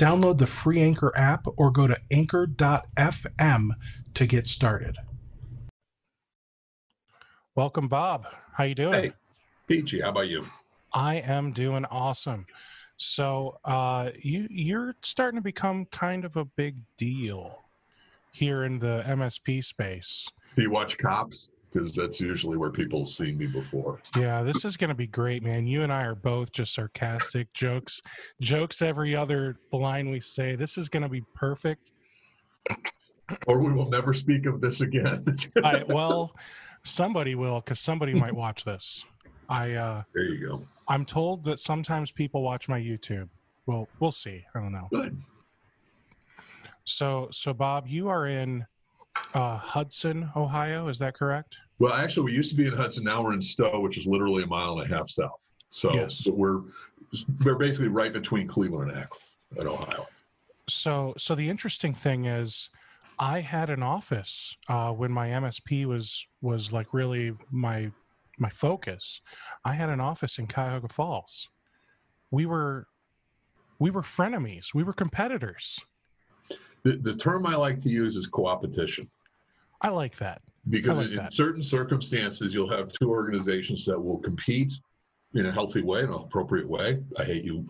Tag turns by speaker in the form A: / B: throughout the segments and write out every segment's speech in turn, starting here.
A: Download the free Anchor app or go to anchor.fm to get started. Welcome, Bob. How you doing?
B: Hey, Peachy, how about you?
A: I am doing awesome. So, uh, you you're starting to become kind of a big deal here in the MSP space.
B: Do you watch Cops? Because that's usually where people see me before.
A: Yeah, this is going to be great, man. You and I are both just sarcastic jokes, jokes every other line we say. This is going to be perfect.
B: Or we will never speak of this again.
A: I, well, somebody will, because somebody might watch this. I uh,
B: there you go.
A: I'm told that sometimes people watch my YouTube. Well, we'll see. I don't know.
B: Good.
A: So, so Bob, you are in uh, Hudson, Ohio. Is that correct?
B: Well, actually, we used to be in Hudson. Now we're in Stowe, which is literally a mile and a half south. So
A: Yes.
B: we're we're basically right between Cleveland and Akron, in Ohio.
A: So, so the interesting thing is, I had an office uh, when my MSP was was like really my my focus. I had an office in Cuyahoga Falls. We were we were frenemies. We were competitors.
B: The, the term I like to use is coopetition.
A: I like that.
B: because
A: like
B: in
A: that.
B: certain circumstances you'll have two organizations that will compete in a healthy way in an appropriate way i hate you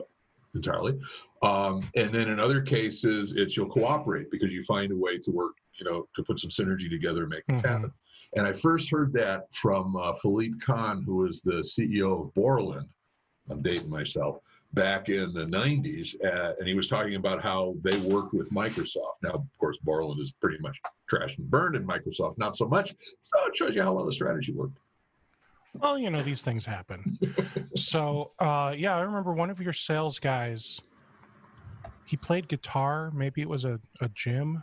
B: entirely um, and then in other cases it's you'll cooperate because you find a way to work you know to put some synergy together and make things
A: Mhm.
B: happen and i first heard that from uh, philippe kahn who was the ceo of borland i'm dating myself back in the 90s uh, and he was talking about how they worked with microsoft now of course borland is pretty much trashed and burned and microsoft not so much so it shows you how well the strategy worked
A: Well, you know these things happen. so, uh, yeah, I remember one of your sales guys. He played guitar. Maybe it was a, a gym.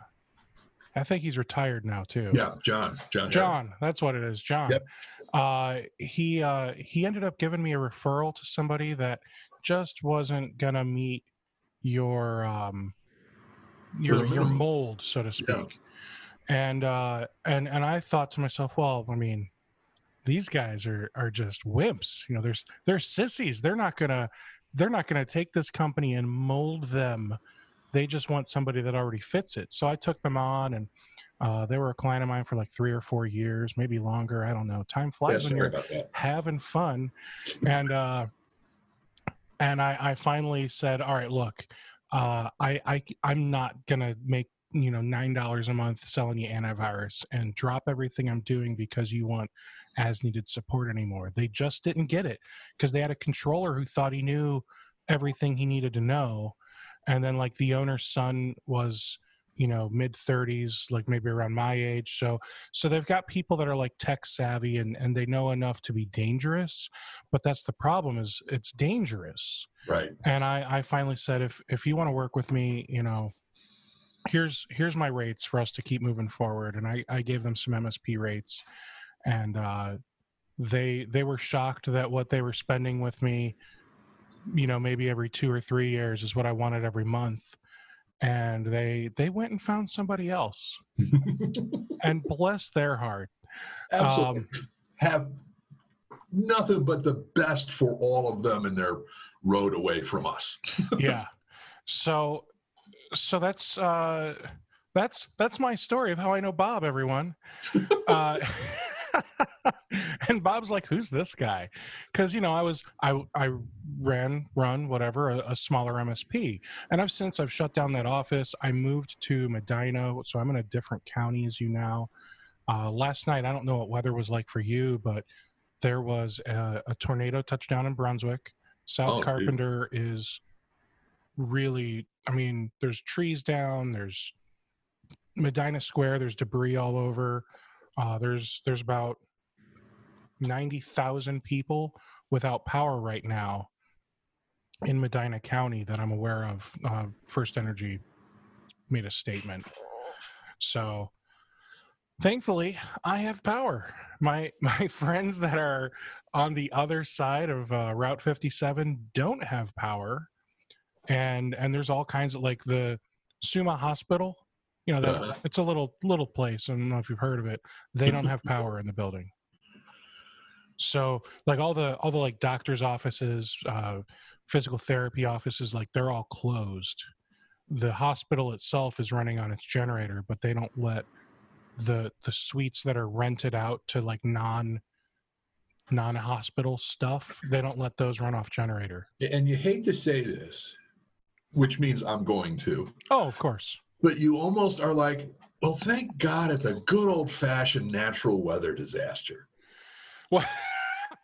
A: I think he's retired now too.
B: yeah john john
A: John, that's what it is, John.
B: Yep.
A: Uh, he uh, he ended up giving me a referral to somebody that just wasn't gonna meet your um, your your mold, so to speak.
B: Yeah.
A: And uh, and and I thought to myself, well, I mean, these guys are are just wimps. You know, there's they're sissies. They're not gonna they're not gonna take this company and mold them. They just want somebody that already fits it. So I took them on and uh, they were a client of mine for like three or four years, maybe longer. I don't know. Time
B: yeah,
A: flies when you're having fun. And uh, and I, I finally said, all right, look, uh, I, I I'm not gonna make you know nine dollars a month selling you antivirus and drop everything I'm doing because you want as needed support anymore. They just didn't get it because they had a controller who thought he knew everything he needed to know, and then like the owner's son was you know mid 30s like maybe around my age so so they've got people that are like tech savvy and and they know enough to be dangerous but that's the problem is it's dangerous.
B: Right.
A: And i i finally said if if you want to work with me you know here's here's my rates for us to keep moving forward. And i i gave them some msp rates and uh they they were shocked that what they were spending with me you know maybe every two or three years is what i wanted every month and they they went and found somebody else. And bless their heart
B: absolutely.
A: Um,
B: have nothing but the best for all of them in their road away from us.
A: Yeah. So so that's uh that's that's my story of how i know bob everyone. Uh and bob's like who's this guy? Because you know i was i i ran run whatever a, a smaller msp and i've since i've shut down that office. I moved to medina so i'm in a different county as you now uh last night i don't know what weather was like for you but there was a, a tornado touchdown in brunswick. South
B: Oh, dude.
A: carpenter is really i mean there's trees down there's medina square there's debris all over. Uh, there's there's about 90,000 people without power right now in Medina County that I'm aware of. Uh, First Energy made a statement. So thankfully, I have power. My my friends that are on the other side of uh, Route 57 don't have power, and and there's all kinds of like the Summa Hospital. You know, that,
B: Uh-huh.
A: it's a little little place. I don't know if you've heard of it. They don't have power in the building. So, like all the all the like doctors' offices, uh, physical therapy offices, like they're all closed. The hospital itself is running on its generator, but they don't let the the suites that are rented out to like non non hospital stuff. They don't let those run off generator.
B: And you hate to say this, which means I'm going to,
A: Oh, of course.
B: but you almost are like, well, thank God it's a good old fashioned natural weather disaster.
A: What?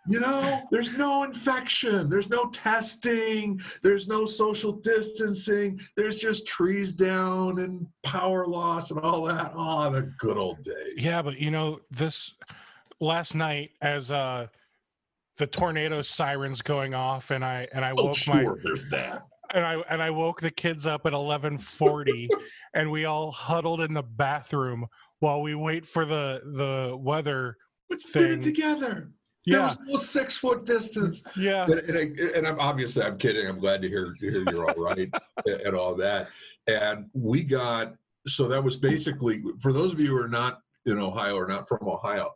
B: You know, there's no infection, there's no testing, there's no social distancing, there's just trees down and power loss and all that. Oh, the good old days.
A: Yeah, but you know, this last night as uh the tornado sirens going off and I and I
B: Oh,
A: woke my
B: sure, there's that.
A: and I and I woke the kids up at 11:40 and we all huddled in the bathroom while we wait for the the weather.
B: But you did it together. There
A: Yeah.
B: was no six foot distance.
A: Yeah.
B: and, and, I, and I'm obviously I'm kidding. I'm glad to hear, to hear you're all right and, and all that. And we got so that was basically for those of you who are not in Ohio or not from Ohio,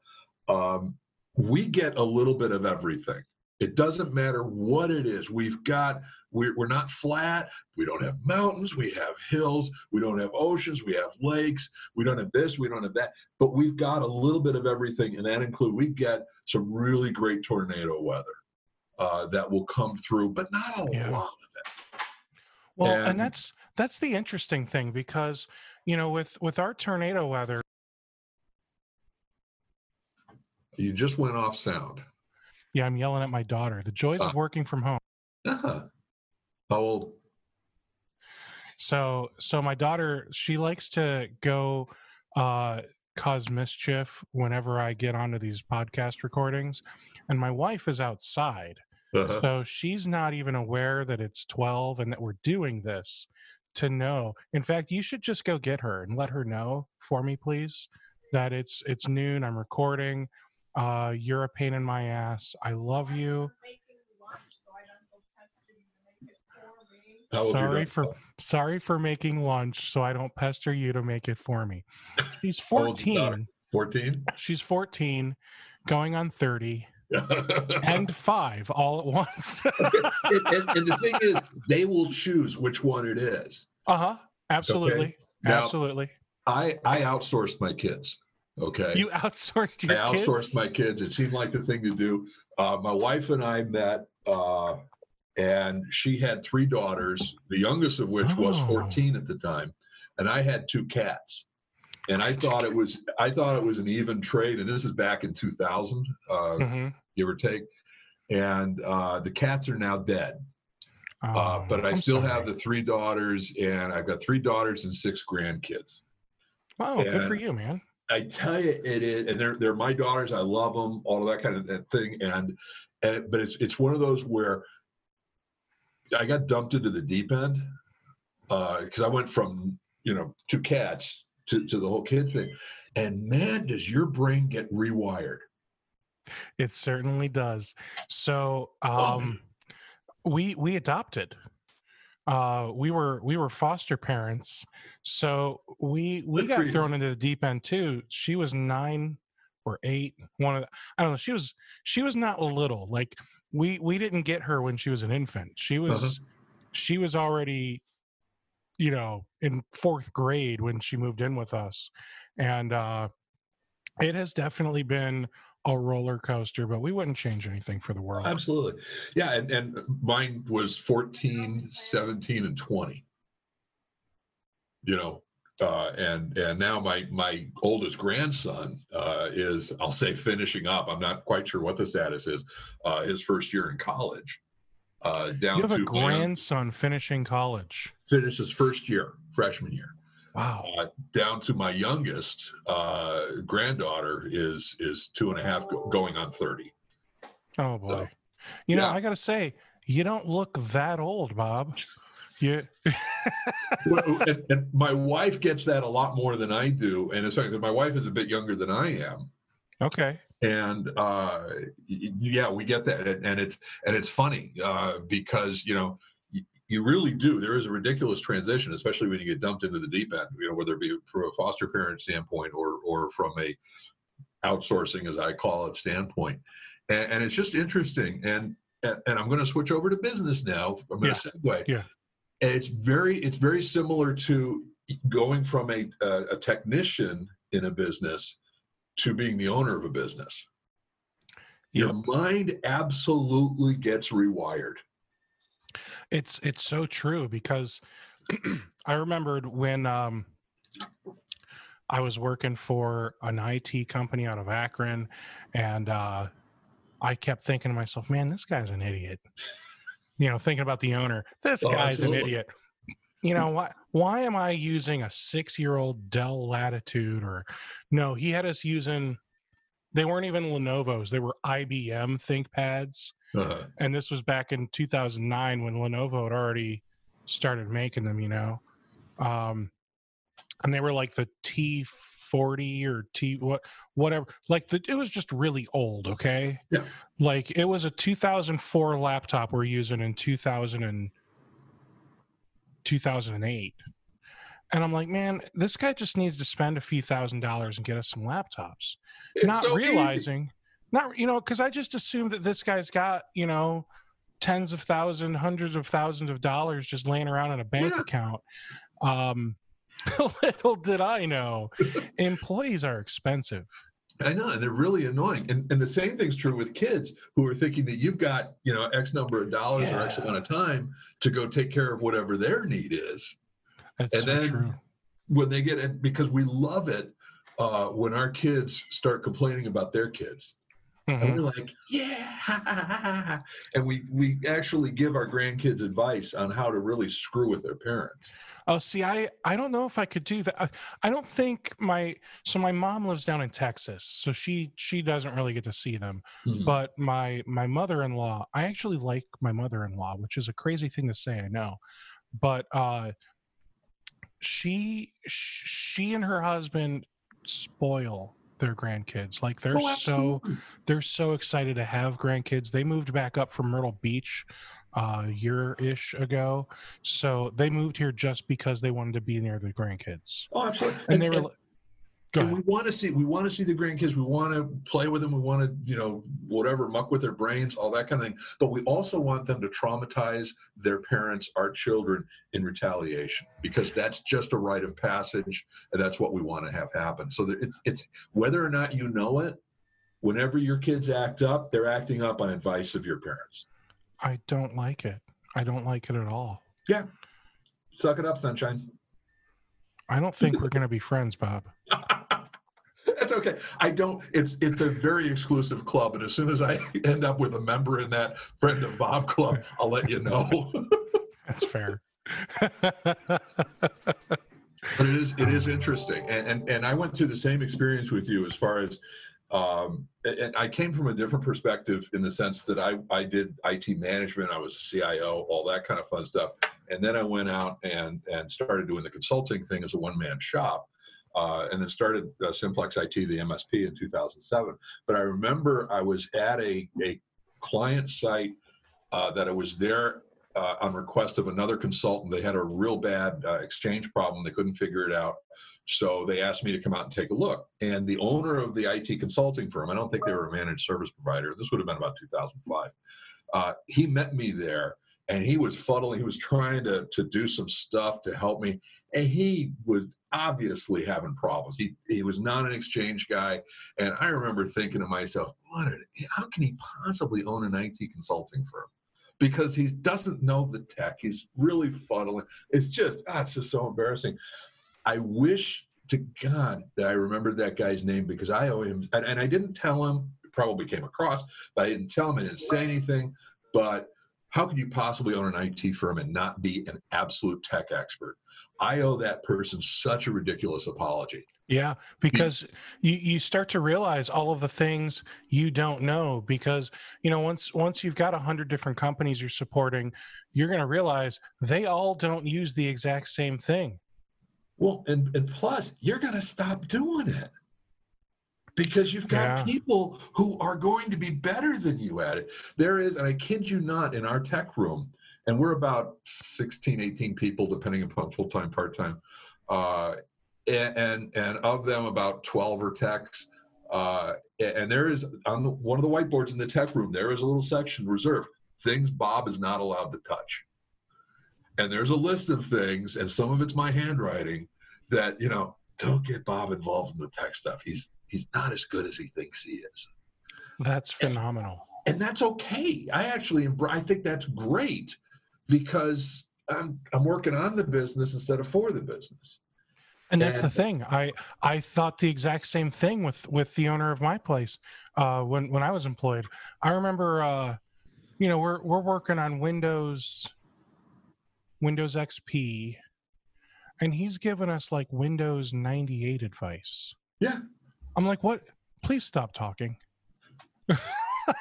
B: um, we get a little bit of everything. It doesn't matter what it is. We've got we're, we're not flat. We don't have mountains. We have hills. We don't have oceans. We have lakes. We don't have this. We don't have that. But we've got a little bit of everything, and that include we get some really great tornado weather uh, that will come through, but not a
A: Yeah.
B: lot of it.
A: Well, and,
B: And-
A: that's that's the interesting thing because you know with with our tornado weather,
B: You just went off sound.
A: yeah, I'm yelling at my daughter. The joys
B: Ah.
A: of working from home.
B: Uh-huh. How old?
A: So so my daughter, she likes to go uh cause mischief whenever I get onto these podcast recordings. And my wife is outside.
B: Uh-huh.
A: So she's not even aware that it's 12 and that we're doing this to know. In fact, you should just go get her and let her know for me, please, that it's it's noon. I'm recording. Uh, you're a pain in my ass. I love you.
B: How old your
A: Sorry for sorry for making lunch so I don't pester you to make it for me. She's
B: How old's your daughter?
A: 14.
B: 14?
A: She's 14, going on 30, and five all at once.
B: and, and- and the thing is, they will choose which one it is.
A: uh-huh. Absolutely.
B: Now-
A: Absolutely.
B: I, I outsourced my kids. Okay.
A: You outsourced your kids.
B: I outsourced
A: kids.
B: my kids. It seemed like the thing to do. Uh, my wife and I met, uh, and she had three daughters, the youngest of which was
A: Oh.
B: 14 at the time, and I had two cats. And I thought it was I thought it was an even trade, and this is back in 2000, uh,
A: Mhm.
B: give or take. And uh, the cats are now dead, uh,
A: Oh,
B: but I
A: I'm
B: still have the three daughters, and I've got three daughters and six grandkids.
A: Oh, good for you, man.
B: I tell you, it is, and they're they're my daughters. I love them, all of that kind of that thing. And, and but it's it's one of those where I got dumped into the deep end because I went from you know two cats to to the whole kid thing, and man, does your brain get rewired?
A: It certainly does. So,
B: Oh.
A: um, we we adopted. Uh, we were we were foster parents, so we we
B: Good
A: got thrown into the deep end too. She was nine or eight. One of the, I don't know. She was she was not little. Like we we didn't get her when she was an infant. She was she was already, you know, in fourth grade when she moved in with us, and uh, it has definitely been a roller coaster. But we wouldn't change anything for the world.
B: Absolutely, yeah. And and mine was 14, 17, and twenty. You know, uh, and and now my my oldest grandson uh, is I'll say finishing up. I'm not quite sure what the status is. Uh, his first year in college. Uh, down
A: You have
B: to
A: a
B: my-
A: grandson finishing college.
B: finished his first year, freshman year.
A: Wow.
B: Uh, down to my youngest uh, granddaughter is is two and a half, go- going on thirty.
A: Oh boy. You know,
B: yeah.
A: I gotta say, You don't look that old, Bob. You.
B: well, and, and, my wife gets that a lot more than I do, and it's funny because my wife is a bit younger than I am.
A: Okay.
B: And uh, yeah, we get that, and it's and it's funny uh, because you know you really do. There is a ridiculous transition, especially when you get dumped into the deep end. You know, whether it be from a foster parent standpoint or or from a outsourcing, as I call it, standpoint. And, and it's just interesting. And, and and I'm going to switch over to business now. I'm going to
A: yeah. segue. Yeah.
B: And it's very it's very similar to going from a, a a technician in a business to being the owner of a business. Yep. Your mind absolutely gets rewired
A: it's it's so true because I remembered when um, I was working for an IT company out of Akron, and uh, I kept thinking to myself, "Man, this guy's an idiot." You know, thinking about the owner, this oh, guy's absolutely. an idiot. You know why? Why am I using a six-year-old Dell Latitude? Or no, he had us using. They weren't even Lenovo's; they were IBM ThinkPads uh-huh. And this was back in 2009 when Lenovo had already started making them, you know. Um, and they were like the T40 or T what whatever. Like the, it was just really old, okay?
B: Yeah.
A: Like it was a 2004 laptop we're using in 2000 and 2008. And I'm like, man, this guy just needs to spend a few thousand dollars and get us some laptops. It's Not so realizing easy. Not, you know, because I just assumed that this guy's got, you know, tens of thousands, hundreds of thousands of dollars just laying around in a bank yeah. account. Um, little did I know, employees are expensive.
B: I know, and they're really annoying. And and the same thing's true with kids who are thinking that you've got, you know, X number of dollars yeah. or X amount of time to go take care of whatever their need is.
A: That's and so then true.
B: when they get it, because we love it uh, when our kids start complaining about their kids. Mm-hmm. And we're like, yeah. And we we actually give our grandkids advice on how to really screw with their parents.
A: Oh, see, I I don't know if I could do that. I, I don't think my so my mom lives down in Texas, so she she doesn't really get to see them. Mm-hmm. But my my mother in law, I actually like my mother in law, which is a crazy thing to say, I know, but uh, she she and her husband spoil their grandkids. Like they're oh, so they're so excited to have grandkids. They moved back up from Myrtle Beach uh, a year ish ago, so they moved here just because they wanted to be near the grandkids.
B: Oh, absolutely.
A: And, and they were.
B: And, and we want to see we want to see the grandkids. We want to play with them. We want to you know whatever muck with their brains, all that kind of thing. But we also want them to traumatize their parents, our children, in retaliation because that's just a rite of passage, and that's what we want to have happen. So it's it's whether or not you know it. Whenever your kids act up, they're acting up on advice of your parents.
A: I don't like it. I don't like it at all.
B: Yeah, suck it up, sunshine.
A: I don't think we're going to be friends, Bob.
B: That's okay. I don't. It's it's a very exclusive club, and as soon as I end up with a member in that friend of Bob club, I'll let you know.
A: That's fair.
B: but it is it is interesting, and, and and I went through the same experience with you as far as um, and I came from a different perspective in the sense that I, I did IT management, I was CIO, all that kind of fun stuff. And then I went out and, and started doing the consulting thing as a one man shop uh, and then started uh, Simplex IT, the MSP, in 2007. But I remember I was at a, a client site uh, that I was there uh, on request of another consultant. They had a real bad uh, exchange problem. They couldn't figure it out. So they asked me to come out and take a look. And the owner of the IT consulting firm, I don't think they were a managed service provider, this would have been about 2005, uh, he met me there and he was fuddling. He was trying to, to do some stuff to help me. And he was obviously having problems. He he was not an exchange guy, and I remember thinking to myself, "What? How can he possibly own an IT consulting firm?" Because he doesn't know the tech. He's really fuddling. It's just ah, it's just so embarrassing. I wish to God that I remembered that guy's name because I owe him, and, and I didn't tell him. It probably came across, but I didn't tell him. I didn't say anything. But how could you possibly own an IT firm and not be an absolute tech expert? I owe that person such a ridiculous apology.
A: Yeah, because you, you start to realize all of the things you don't know because you know once once you've got a hundred different companies you're supporting, you're going to realize they all don't use the exact same thing.
B: Well, and and plus you're going to stop doing it because you've got
A: Yeah.
B: people who are going to be better than you at it. There is, and I kid you not, in our tech room, and we're about 16, 18 people, depending upon full time, part time. Uh, and, and and of them, about 12 are techs. Uh, and there is on the, one of the whiteboards in the tech room, there is a little section reserved things Bob is not allowed to touch. And there's a list of things, and some of it's my handwriting that you know don't get Bob involved in the tech stuff. He's he's not as good as he thinks he is,
A: That's phenomenal.
B: and that's okay. I actually I think that's great because I'm I'm working on the business instead of for the business.
A: And that's the thing. I I thought the exact same thing with with the owner of my place uh, when when I was employed. I remember, uh, you know, we're we're working on Windows Windows XP, and he's given us like Windows 98 advice.
B: Yeah.
A: I'm like, what? Please stop talking.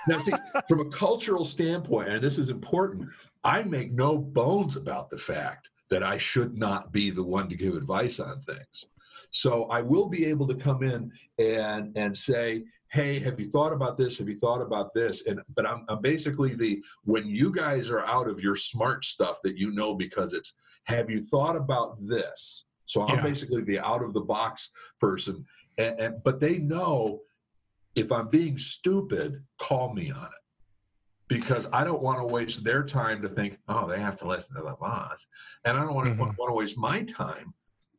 B: Now, see, from a cultural standpoint, and this is important, I make no bones about the fact that I should not be the one to give advice on things. So I will be able to come in and and say, "Hey, have you thought about this? Have you thought about this?" And but I'm, I'm basically the when you guys are out of your smart stuff that you know because it's, "Have you thought about this?" So I'm
A: Yeah.
B: basically the out of the box person, and, and but they know if I'm being stupid, call me on it. Because I don't want to waste their time to think, oh, they have to listen to the boss. And I don't want to,
A: Mhm.
B: want to waste my time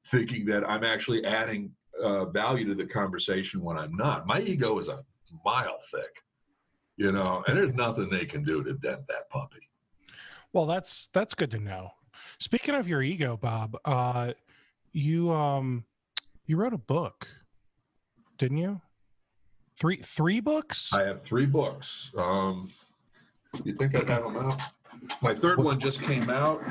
B: thinking that I'm actually adding uh, value to the conversation when I'm not. My ego is a mile thick, you know, and there's nothing they can do to dent that puppy.
A: Well, that's that's good to know. Speaking of your ego, Bob, uh, you um you wrote a book, didn't you? Three three books?
B: I have three books. Um, you think I have them out? My third one just came out.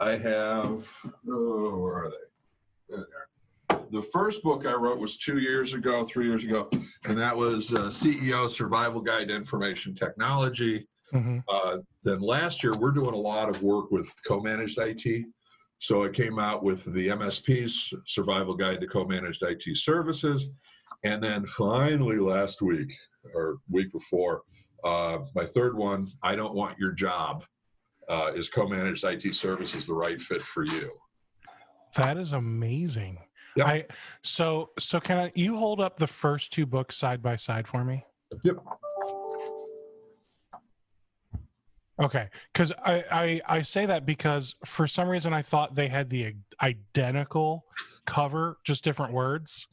B: I have, oh, where are they? There they are. The first book I wrote was two years ago, three years ago, and that was uh, CEO Survival Guide to Information Technology.
A: Mhm.
B: Uh, then last year, we're doing a lot of work with co-managed IT. So I came out with the MSP's Survival Guide to Co-managed IT Services, and then finally last week or week before, uh, my third one, I don't want your job, uh, is co-managed IT services the right fit for you?
A: That is amazing.
B: Yeah.
A: I so so can I, you hold up the first two books side by side for me?
B: Yep.
A: Okay, because I, I I say that because for some reason I thought they had the identical cover, just different words,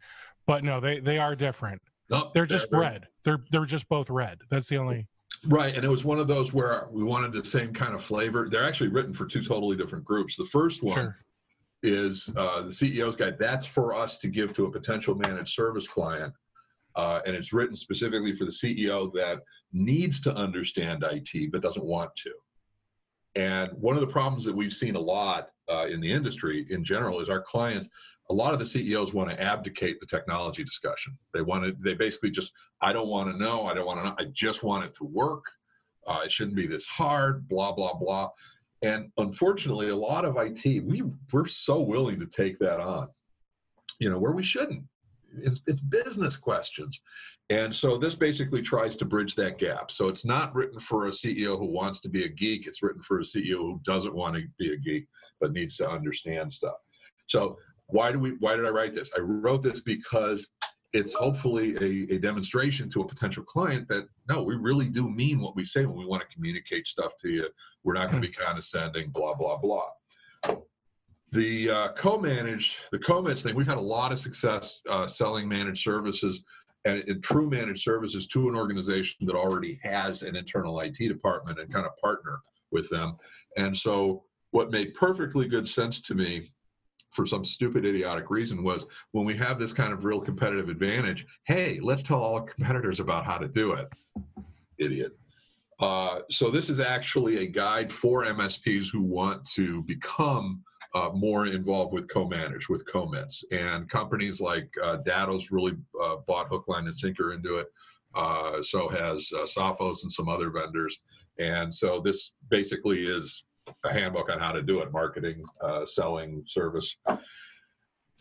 A: but no, they they are different.
B: No,
A: They're just
B: they're-
A: red. They're they're just both red. That's the only.
B: Right, and it was one of those where we wanted the same kind of flavor. They're actually written for two totally different groups. The first one
A: Sure.
B: is uh, the CEO's guide. That's for us to give to a potential managed service client. Uh, and it's written specifically for the CEO that needs to understand IT but doesn't want to. And one of the problems that we've seen a lot uh, in the industry in general is our clients, a lot of the CEOs want to abdicate the technology discussion. They want to, they basically just, I don't want to know, I don't want to know, I just want it to work. Uh, it shouldn't be this hard, blah, blah, blah. And unfortunately, a lot of IT, we we're so willing to take that on, you know, where we shouldn't. It's, it's business questions, and so this basically tries to bridge that gap. So it's not written for a CEO who wants to be a geek. It's written for a CEO who doesn't want to be a geek but needs to understand stuff. So why do we? Why did I write this? I wrote this because it's hopefully a, a demonstration to a potential client that no, we really do mean what we say when we want to communicate stuff to you. We're not going to be condescending, blah blah blah. The uh, co-managed, the co-managed thing, we've had a lot of success uh, selling managed services and, and true managed services to an organization that already has an internal IT department and kind of partner with them. And so, what made perfectly good sense to me for some stupid idiotic reason was when we have this kind of real competitive advantage hey let's tell all competitors about how to do it. Idiot. Uh, so this is actually a guide for MSPs who want to become uh, more involved with co-manage with commits and companies like uh, really uh, bought hook line and sinker into it. Uh, so has uh, sophos and some other vendors. And so this basically is a handbook on how to do it marketing uh, selling service.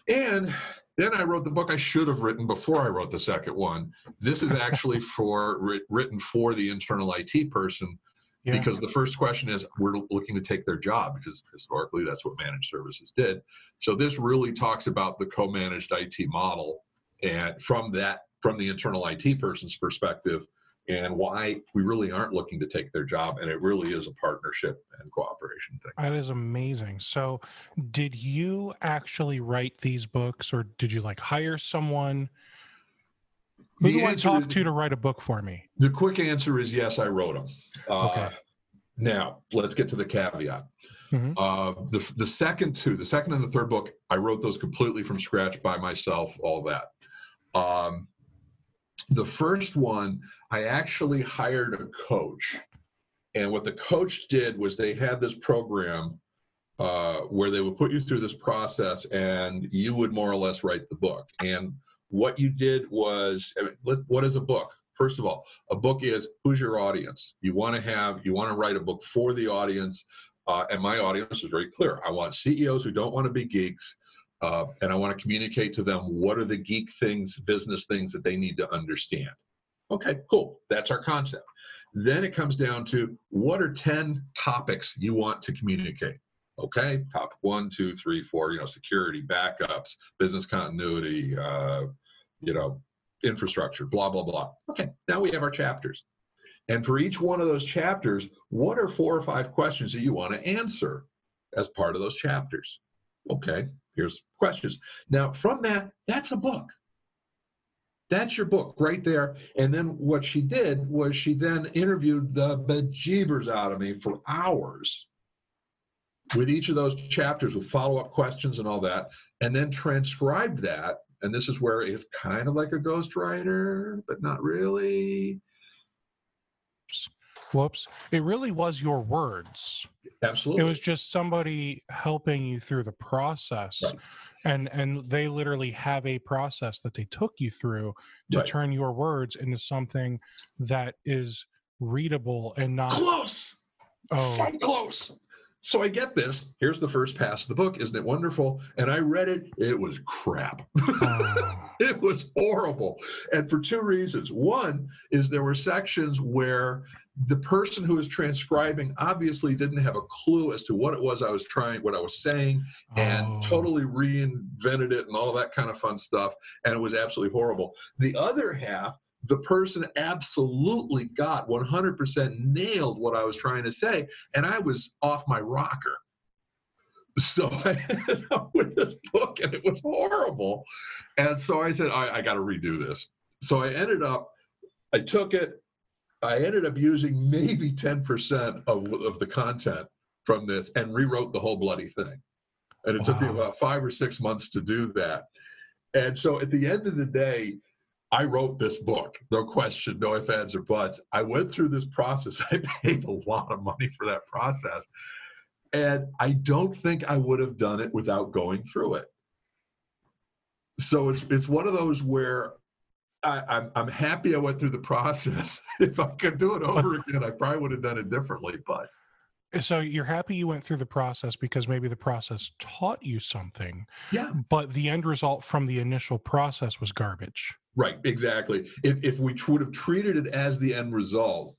B: And then i wrote the book i should have written before i wrote the second one. This is actually for written for the internal it person yeah. because the first question is we're looking to take their job because historically that's what managed services did. So this really talks about the co-managed it model and from that from the internal it person's perspective and why we really aren't looking to take their job and it really is a partnership and cooperation thing
A: that is amazing so did you actually write these books or did you like hire someone who the do I talk to to write a book for me?
B: The quick answer is yes, I wrote them. Uh, okay. Now let's get to the caveat. Mm-hmm. Uh, the the second two, the second and the third book, I wrote those completely from scratch by myself. All that. Um, the first one, I actually hired a coach, and what the coach did was they had this program uh, where they would put you through this process, and you would more or less write the book. And what you did was what is a book? First of all a book is who's your audience? You want to have you want to write a book for the audience uh, and my audience is very clear. I want ceos who don't want to be geeks uh, and i want to communicate to them what are the geek things business things that they need to understand okay cool that's our concept then it comes down to what are 10 topics you want to communicate okay top one two three four you know security backups business continuity uh, you know, infrastructure, blah, blah, blah. Okay, now we have our chapters. And for each one of those chapters, what are four or five questions that you want to answer as part of those chapters? Okay, here's questions. Now, from that, that's a book. That's your book right there. And then what she did was she then interviewed the bejeebers out of me for hours with each of those chapters with follow up questions and all that, and then transcribed that and this is where it's kind of like a ghostwriter, but not really.
A: Whoops. It really was your words.
B: Absolutely.
A: It was just somebody helping you through the process. Right. And and they literally have a process that they took you through to right. turn your words into something that is readable and not
B: close. Oh, so close. So I get this. Here's the first pass of the book. Isn't it wonderful? And I read it. It was crap. Oh. it was horrible. And for two reasons. One is there were sections where the person who was transcribing obviously didn't have a clue as to what it was I was trying, what I was saying, and oh. totally reinvented it and all that kind of fun stuff. And it was absolutely horrible. The other half the person absolutely got 100% nailed what I was trying to say, and I was off my rocker. So I ended up with this book, and it was horrible. And so I said, I, I got to redo this. So I ended up, I took it, I ended up using maybe 10% of, of the content from this and rewrote the whole bloody thing. And it wow. took me about five or six months to do that. And so at the end of the day, I wrote this book, no question, no ifs, ands, or buts. I went through this process. I paid a lot of money for that process. And I don't think I would have done it without going through it. So it's it's one of those where I, I'm I'm happy I went through the process. if I could do it over again, I probably would have done it differently. But
A: so you're happy you went through the process because maybe the process taught you something.
B: Yeah.
A: But the end result from the initial process was garbage.
B: Right, exactly. If, if we would have treated it as the end result,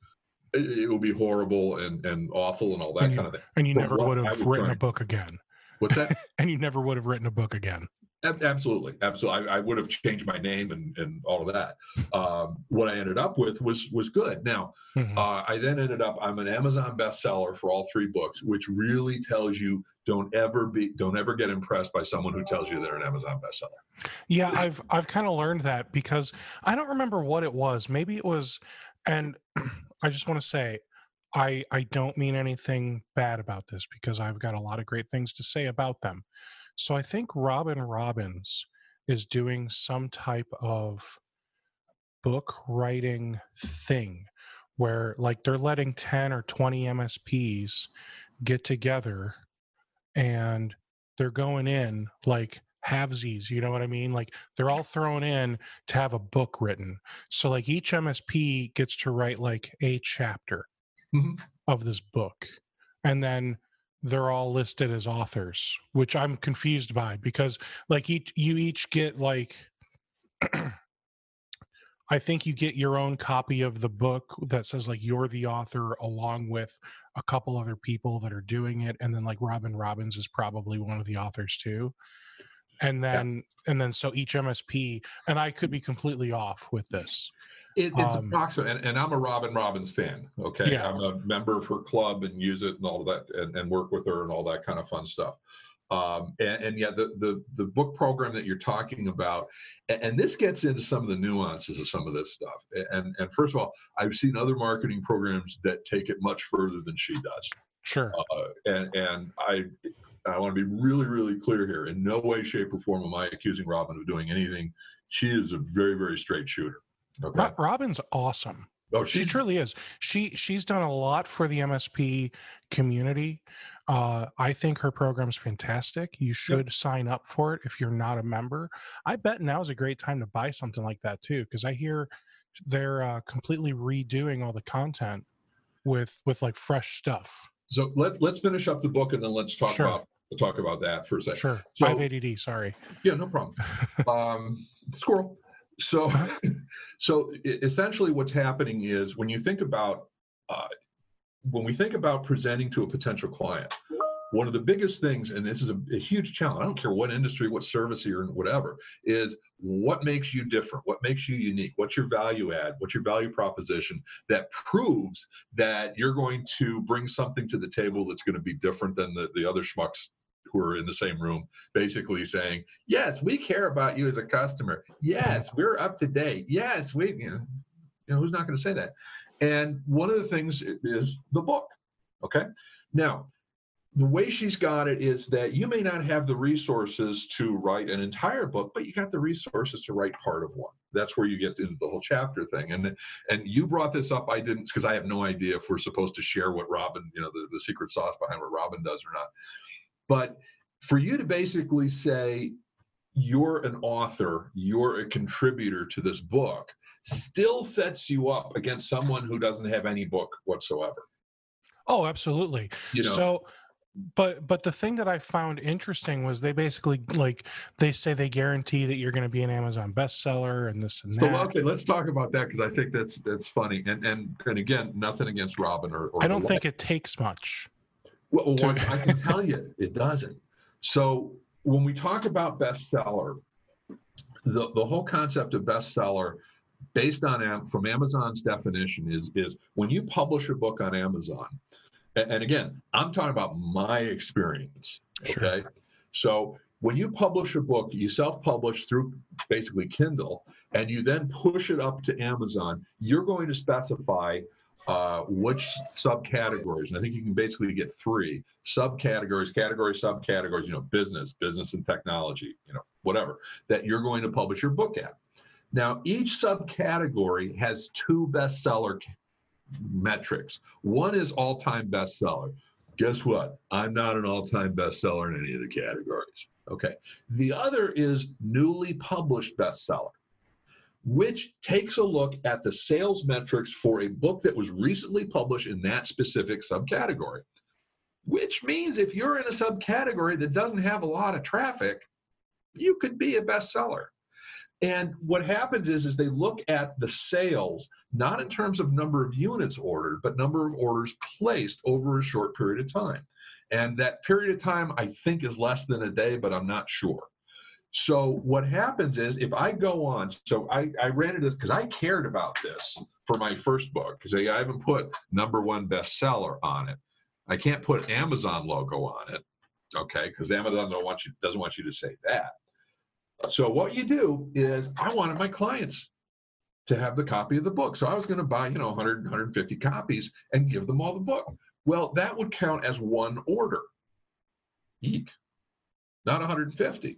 B: it, it would be horrible and, and awful and all that
A: and
B: you, kind of thing.
A: And you but never would have written trying, a book again.
B: What's that?
A: and you never would have written a book again.
B: Absolutely, absolutely. I, I, would have changed my name and, and all of that. Um, what I ended up with was was good. Now, mm-hmm. uh, I then ended up. I'm an Amazon bestseller for all three books, which really tells you don't ever be don't ever get impressed by someone who tells you they're an Amazon bestseller.
A: Yeah, I've I've kind of learned that because I don't remember what it was. Maybe it was, and I just want to say I I don't mean anything bad about this because I've got a lot of great things to say about them. So I think Robin Robins is doing some type of book writing thing where like they're letting 10 or 20 MSPs get together and they're going in like halvesies, you know what I mean? Like they're all thrown in to have a book written. So like each MSP gets to write like a chapter
B: Mhm.
A: of this book. And then they're all listed as authors, which I'm confused by because like each you each get like I think you get your own copy of the book that says like you're the author along with a couple other people that are doing it and then like Robin Robins is probably one of the authors too. And then and then so each MSP and I could be completely off with this.
B: It, it's
A: Um,
B: approximate, and, and I'm a Robin Robins fan. Okay,
A: Yeah.
B: I'm a member of her club and use it and all of that, and, and work with her and all that kind of fun stuff. Um, and, and yeah, the, the the book program that you're talking about, and, and this gets into some of the nuances of some of this stuff. And and first of all, I've seen other marketing programs that take it much further than she does.
A: Sure.
B: Uh, and and I I want to be really really clear here. In no way, shape, or form am I accusing Robin of doing anything. She is a very very straight shooter. Okay.
A: Ro- Robin's awesome.
B: Oh,
A: She truly is. She she's done a lot for the MSP community. Uh, I think her program's fantastic. You should sign up for it if you're not a member. I bet now is a great time to buy something like that too, because I hear they're uh, completely redoing all the content with with like fresh stuff.
B: So let let's finish up the book and then let's talk
A: Sure.
B: about talk about that for a second.
A: Sure,
B: So-
A: have ADD. Sorry.
B: Yeah, no problem. um, squirrel. So,
A: Uh-huh.
B: so essentially, what's happening is when you think about uh, when we think about presenting to a potential client, one of the biggest things, and this is a, a huge challenge. I don't care what industry, what service you're in, whatever, is what makes you different, what makes you unique, what's your value add, what's your value proposition that proves that you're going to bring something to the table that's going to be different than the, the other schmucks who are in the same room, basically saying, yes, we care about you as a customer. Yes, we're up to date. Yes, we, you know, you know who's not going to say that? And one of the things is the book. Okay. Now, the way she's got it is that you may not have the resources to write an entire book, but you got the resources to write part of one. That's where you get into the whole chapter thing. And and you brought this up. I didn't because I have no idea if we're supposed to share what Robin, you know, the, the secret sauce behind what Robin does or not. But for you to basically say you're an author, you're a contributor to this book, still sets you up against someone who doesn't have any book whatsoever.
A: Oh, absolutely.
B: You know,
A: So, but but the thing that I found interesting was they basically like they say they guarantee that you're going to be an Amazon bestseller and this and that.
B: so okay, let's talk about that because I think that's that's funny. And and and again, nothing against Robin or, or
A: I don't think it takes much.
B: Well,
A: to-
B: I can tell you, it doesn't. So when we talk about bestseller, the, the whole concept of bestseller, based on from Amazon's definition, is is when you publish a book on Amazon, and, again, I'm talking about my experience.
A: Sure.
B: Okay, so when you publish a book, you self-publish through basically Kindle, and you then push it up to Amazon. You're going to specify uh, which subcategories, and I think you can basically get three subcategories, category, subcategories, you know, business, business and technology, you know, whatever, that you're going to publish your book at. Now, each subcategory has two bestseller metrics. One is all time bestseller. Guess what? I'm not an all time bestseller in any of the categories. Okay. The other is newly published bestseller which takes a look at the sales metrics for a book that was recently published in that specific subcategory. Which means if you're in a subcategory that doesn't have a lot of traffic, you could be a bestseller. And what happens is, is they look at the sales, not in terms of number of units ordered, but number of orders placed over a short period of time. And that period of time, I think, is less than a day, but I'm not sure. So what happens is if I go on, so I, I ran into this because I cared about this for my first book because I haven't put number one bestseller on it. I can't put Amazon logo on it, okay? Because Amazon don't want you doesn't want you to say that. So what you do is I wanted my clients to have the copy of the book. So I was going to buy, you know, 100, 150 copies and give them all the book. Well, that would count as one order. Eek. Not 150.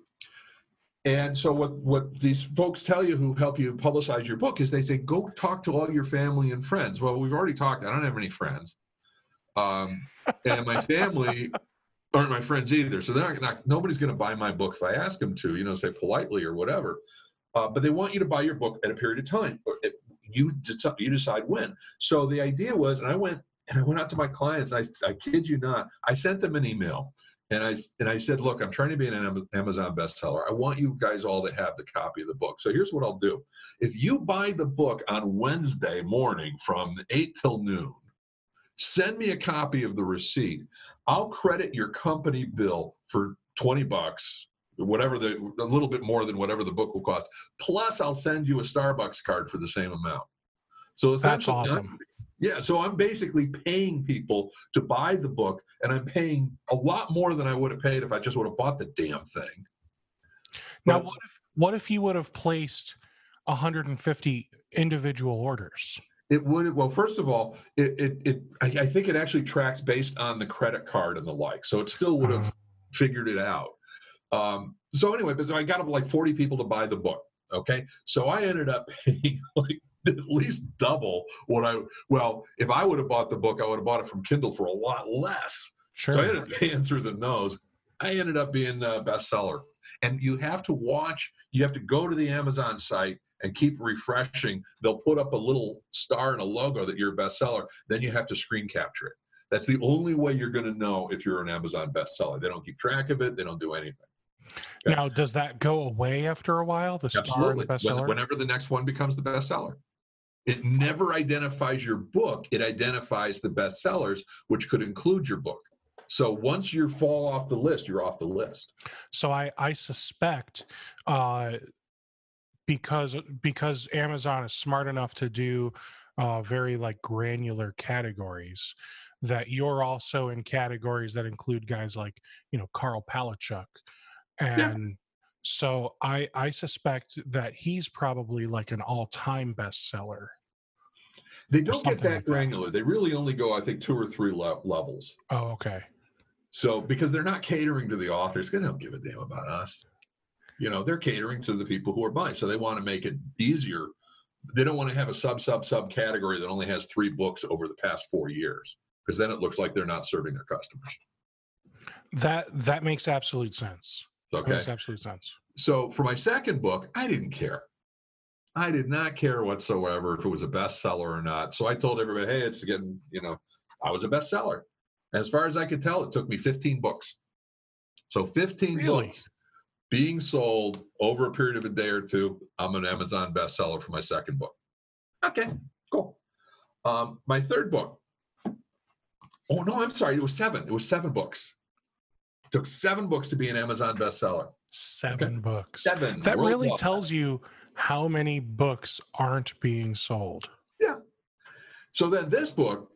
B: And so what what these folks tell you who help you publicize your book is they say go talk to all your family and friends. Well, we've already talked. I don't have any friends, um, and my family aren't my friends either. So they're not, not nobody's going to buy my book if I ask them to. You know, say politely or whatever. Uh, but they want you to buy your book at a period of time. You you decide when. So the idea was, and I went and I went out to my clients. I, I kid you not, I sent them an email and I and I said, look, I'm trying to be an Amazon bestseller. I want you guys all to have the copy of the book. So here's what I'll do: if you buy the book on Wednesday morning from eight till noon, send me a copy of the receipt. I'll credit your company bill for twenty bucks, whatever the a little bit more than whatever the book will cost. Plus, I'll send you a Starbucks card for the same amount. So
A: that's awesome.
B: Yeah, so I'm basically paying people to buy the book, and I'm paying a lot more than I would have paid if I just would have bought the damn thing.
A: Now, but, what if what if you would have placed 150 individual orders?
B: It would well. First of all, it it, it I, I, think it actually tracks based on the credit card and the like, so it still would have uh, figured it out. Um, so anyway, but I got like 40 people to buy the book. Okay, so I ended up paying like at least double what I well, if I would have bought the book, I would have bought it from Kindle for a lot less. Sure. So I ended up paying through the nose. I ended up being a bestseller. And you have to watch, you have to go to the Amazon site and keep refreshing. They'll put up a little star and a logo that you're a bestseller. Then you have to screen capture it. That's the only way you're going to know if you're an Amazon bestseller. They don't keep track of it, they don't do anything.
A: Okay. Now, does that go away after a while? The Absolutely. star and the bestseller?
B: Whenever the next one becomes the bestseller. It never identifies your book, it identifies the bestsellers, which could include your book. So once you fall off the list, you're off the list.
A: So I, I suspect uh, because because Amazon is smart enough to do uh, very like granular categories that you're also in categories that include guys like you know Karl Palachuk and. So I I suspect that he's probably like an all-time bestseller.
B: They don't get that like granular. That. They really only go, I think, two or three le- levels.
A: Oh, okay.
B: So because they're not catering to the authors, they don't give a damn about us. You know, they're catering to the people who are buying. So they want to make it easier. They don't want to have a sub sub sub category that only has three books over the past four years, because then it looks like they're not serving their customers.
A: That that makes absolute sense. Okay. That makes absolute sense.
B: So for my second book, I didn't care. I did not care whatsoever if it was a bestseller or not. So I told everybody, hey, it's getting, you know, I was a bestseller. As far as I could tell, it took me 15 books. So 15 really? books being sold over a period of a day or two. I'm an Amazon bestseller for my second book. Okay, cool. Um, my third book. Oh no, I'm sorry. It was seven. It was seven books. Took seven books to be an Amazon bestseller.
A: Seven okay. books. Seven. That really tells you how many books aren't being sold.
B: Yeah. So then this book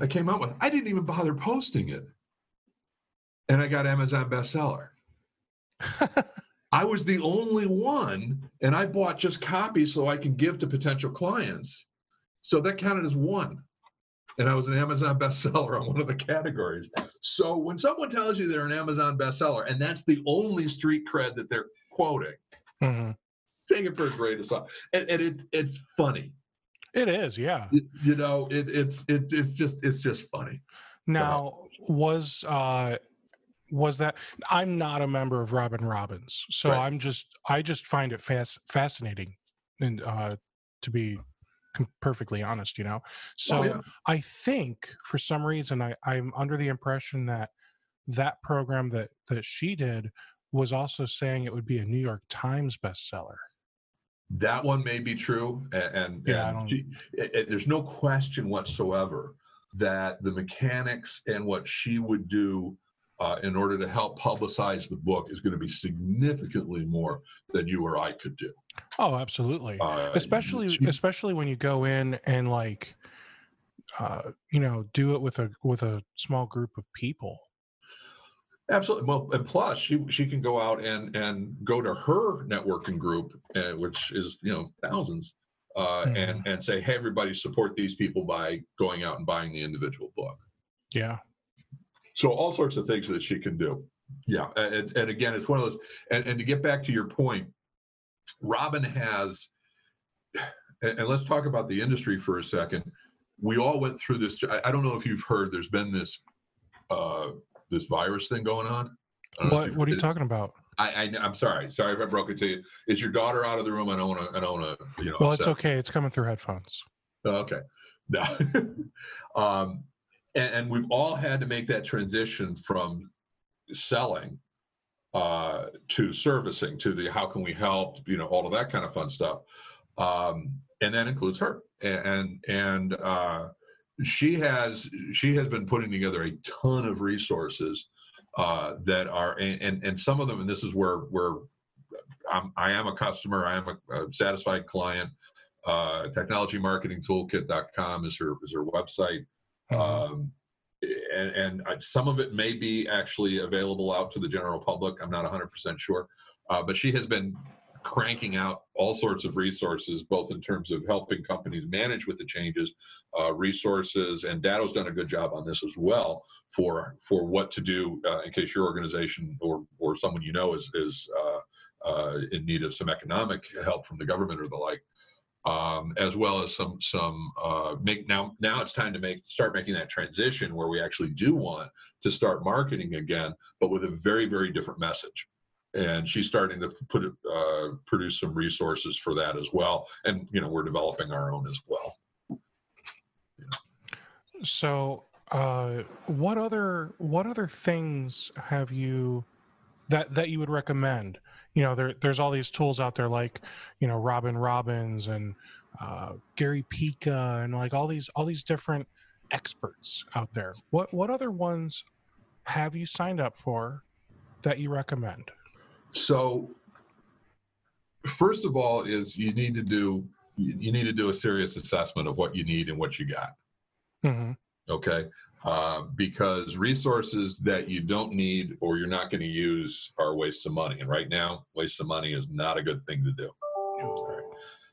B: I came out with, I didn't even bother posting it. And I got Amazon bestseller. I was the only one, and I bought just copies so I can give to potential clients. So that counted as one and I was an Amazon bestseller on one of the categories. So when someone tells you they're an Amazon bestseller, and that's the only street cred that they're quoting, mm-hmm. take it for a grain of salt. And, and it, it's funny.
A: It is, yeah.
B: It, you know, it, it's it, it's just it's just funny.
A: Now, so, was uh was that I'm not a member of Robin Robins, so right. I'm just I just find it fast fascinating and uh to be perfectly honest, you know. Oh, so oh, yeah. I think for some reason I, I'm under the impression that that program that that she did was also saying it would be a New York Times bestseller.
B: That one may be true, and, and yeah, and she, it, it, there's no question whatsoever that the mechanics and what she would do uh, in order to help publicize the book is going to be significantly more than you or I could do.
A: Oh, absolutely. Uh, especially especially when you go in and like uh, you know, do it with a with a small group of people.
B: Absolutely. Well, and plus, she she can go out and and go to her networking group, uh, which is you know thousands, uh, and and say, hey, everybody, support these people by going out and buying the individual book.
A: Yeah.
B: So all sorts of things that she can do. Yeah, and, and again, it's one of those. And, and to get back to your point, Robin has, and, let's talk about the industry for a second. We all went through this. I, don't know if you've heard. There's been this uh, this virus thing going on.
A: What What are you talking about?
B: I, I am sorry. Sorry if I broke it to you. Is your daughter out of the room? I don't want to. I don't want to. You know.
A: Well, upset. it's okay. It's coming through headphones.
B: Okay. No. um, and, and, we've all had to make that transition from selling uh, to servicing to the how can we help you know all of that kind of fun stuff. Um, and that includes her. And and uh, she has she has been putting together a ton of resources uh, that are and and some of them and this is where where I'm, I am a customer I am a, a satisfied client. Uh, technologymarketingtoolkit.com is her is her website. Um, and, and some of it may be actually available out to the general public. I'm not 100% sure. Uh, but she has been cranking out all sorts of resources, both in terms of helping companies manage with the changes, uh, resources, and Datto's done a good job on this as well for for what to do uh, in case your organization or or someone you know is is uh, uh in need of some economic help from the government or the like um, as well as some some uh, make now now it's time to make start making that transition where we actually do want to start marketing again, but with a very very different message. And she's starting to put uh, produce some resources for that as well, and you know we're developing our own as well.
A: So, uh, what other what other things have you that that you would recommend? You know there, there's all these tools out there like you know Robin Robins and uh, gary pica and like all these all these different experts out there. What what other ones have you signed up for that you recommend?
B: So first of all is you need to do you need to do a serious assessment of what you need and what you got. Mm-hmm. okay uh, because resources that you don't need or you're not going to use are waste of money. And right now, waste of money is not a good thing to do. Right.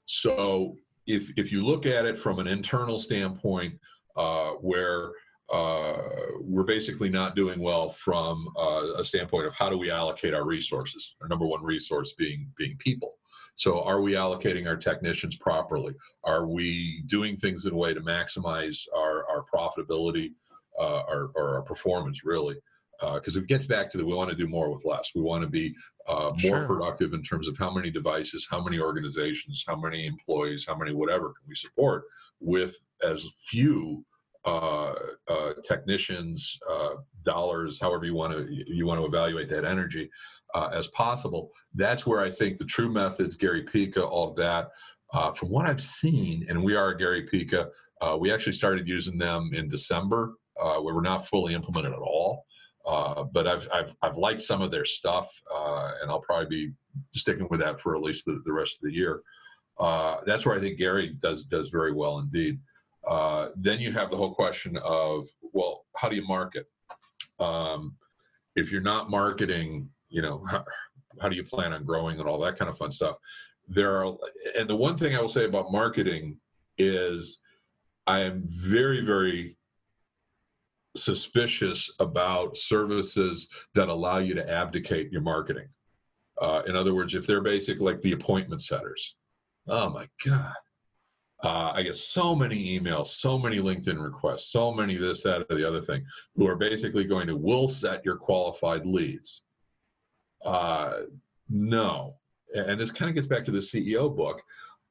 B: So if if you look at it from an internal standpoint, uh, where uh, we're basically not doing well from uh, a standpoint of how do we allocate our resources. Our number one resource being being people. So, are we allocating our technicians properly? Are we doing things in a way to maximize our, our profitability uh, our, our performance really because uh, it gets back to that we want to do more with less. We want to be uh, more sure. productive in terms of how many devices, how many organizations, how many employees, how many whatever can we support with as few uh, uh, technicians, uh, dollars, however you want to you want to evaluate that energy as possible. That's where I think the TruMethods, Gary Pica, all of that. from what I've seen, and we are Gary Pica, we actually started using them in December uh, we were not fully implemented at all. Uh, but I've, I've, I've liked some of their stuff, uh, and I'll probably be sticking with that for at least the, the rest of the year. Uh, that's where I think Gary does does very well indeed. Uh, then you have the whole question of well, how do you market? Um, if you're not marketing, you know, how, how do you plan on growing and all that kind of fun stuff? There are, and the one thing I will say about marketing is I am very, very suspicious about services that allow you to abdicate your marketing. Uh, in other words, if they're basically like the appointment setters, oh my God. Uh, I get so many emails, so many LinkedIn requests, so many this, that, or the other thing, who are basically going to will set your qualified leads. Uh, no. And this kind of gets back to the CEO book.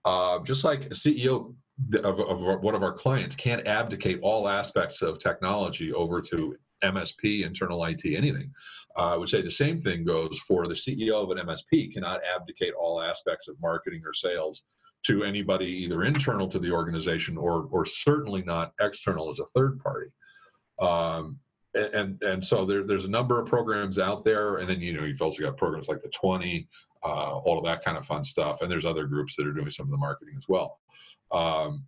B: Uh, just like a CEO of, of one of our clients can't abdicate all aspects of technology over to MSP, internal IT, anything. Uh, I would say the same thing goes for the CEO of an MSP cannot abdicate all aspects of marketing or sales to anybody either internal to the organization or or certainly not external as a third party. Um, and and so there, there's a number of programs out there, and then you know you've also got programs like the 20, uh, all of that kind of fun stuff, and there's other groups that are doing some of the marketing as well um,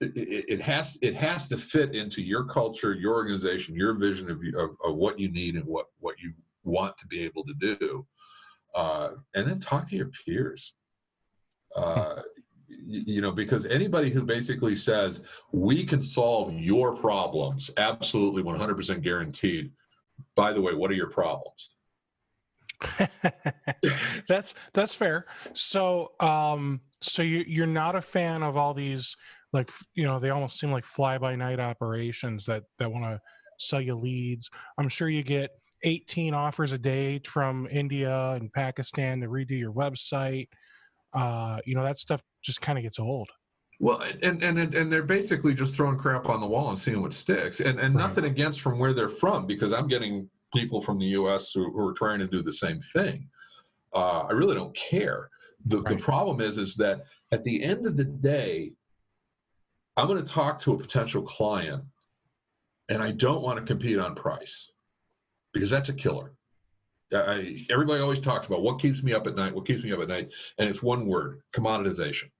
B: it, it, has it has to fit into your culture, your organization, your vision of, of, of what you need and what what you want to be able to do, uh, and then talk to your peers. Uh, you know, because anybody who basically says we can solve your problems, absolutely 100% guaranteed, by the way, what are your problems?
A: that's that's fair. So um so you you're not a fan of all these like you know they almost seem like fly by night operations that that want to sell you leads. I'm sure you get 18 offers a day from India and Pakistan to redo your website. Uh, you know that stuff just kind of gets old.
B: Well, and, and and they're basically just throwing crap on the wall and seeing what sticks. And and right. nothing against from where they're from because I'm getting people from the U.S. who, who are trying to do the same thing. Uh, I really don't care. The, right. the problem is is that at the end of the day, I'm going to talk to a potential client, and I don't want to compete on price because that's a killer. I, everybody always talks about what keeps me up at night, what keeps me up at night, and it's one word: commoditization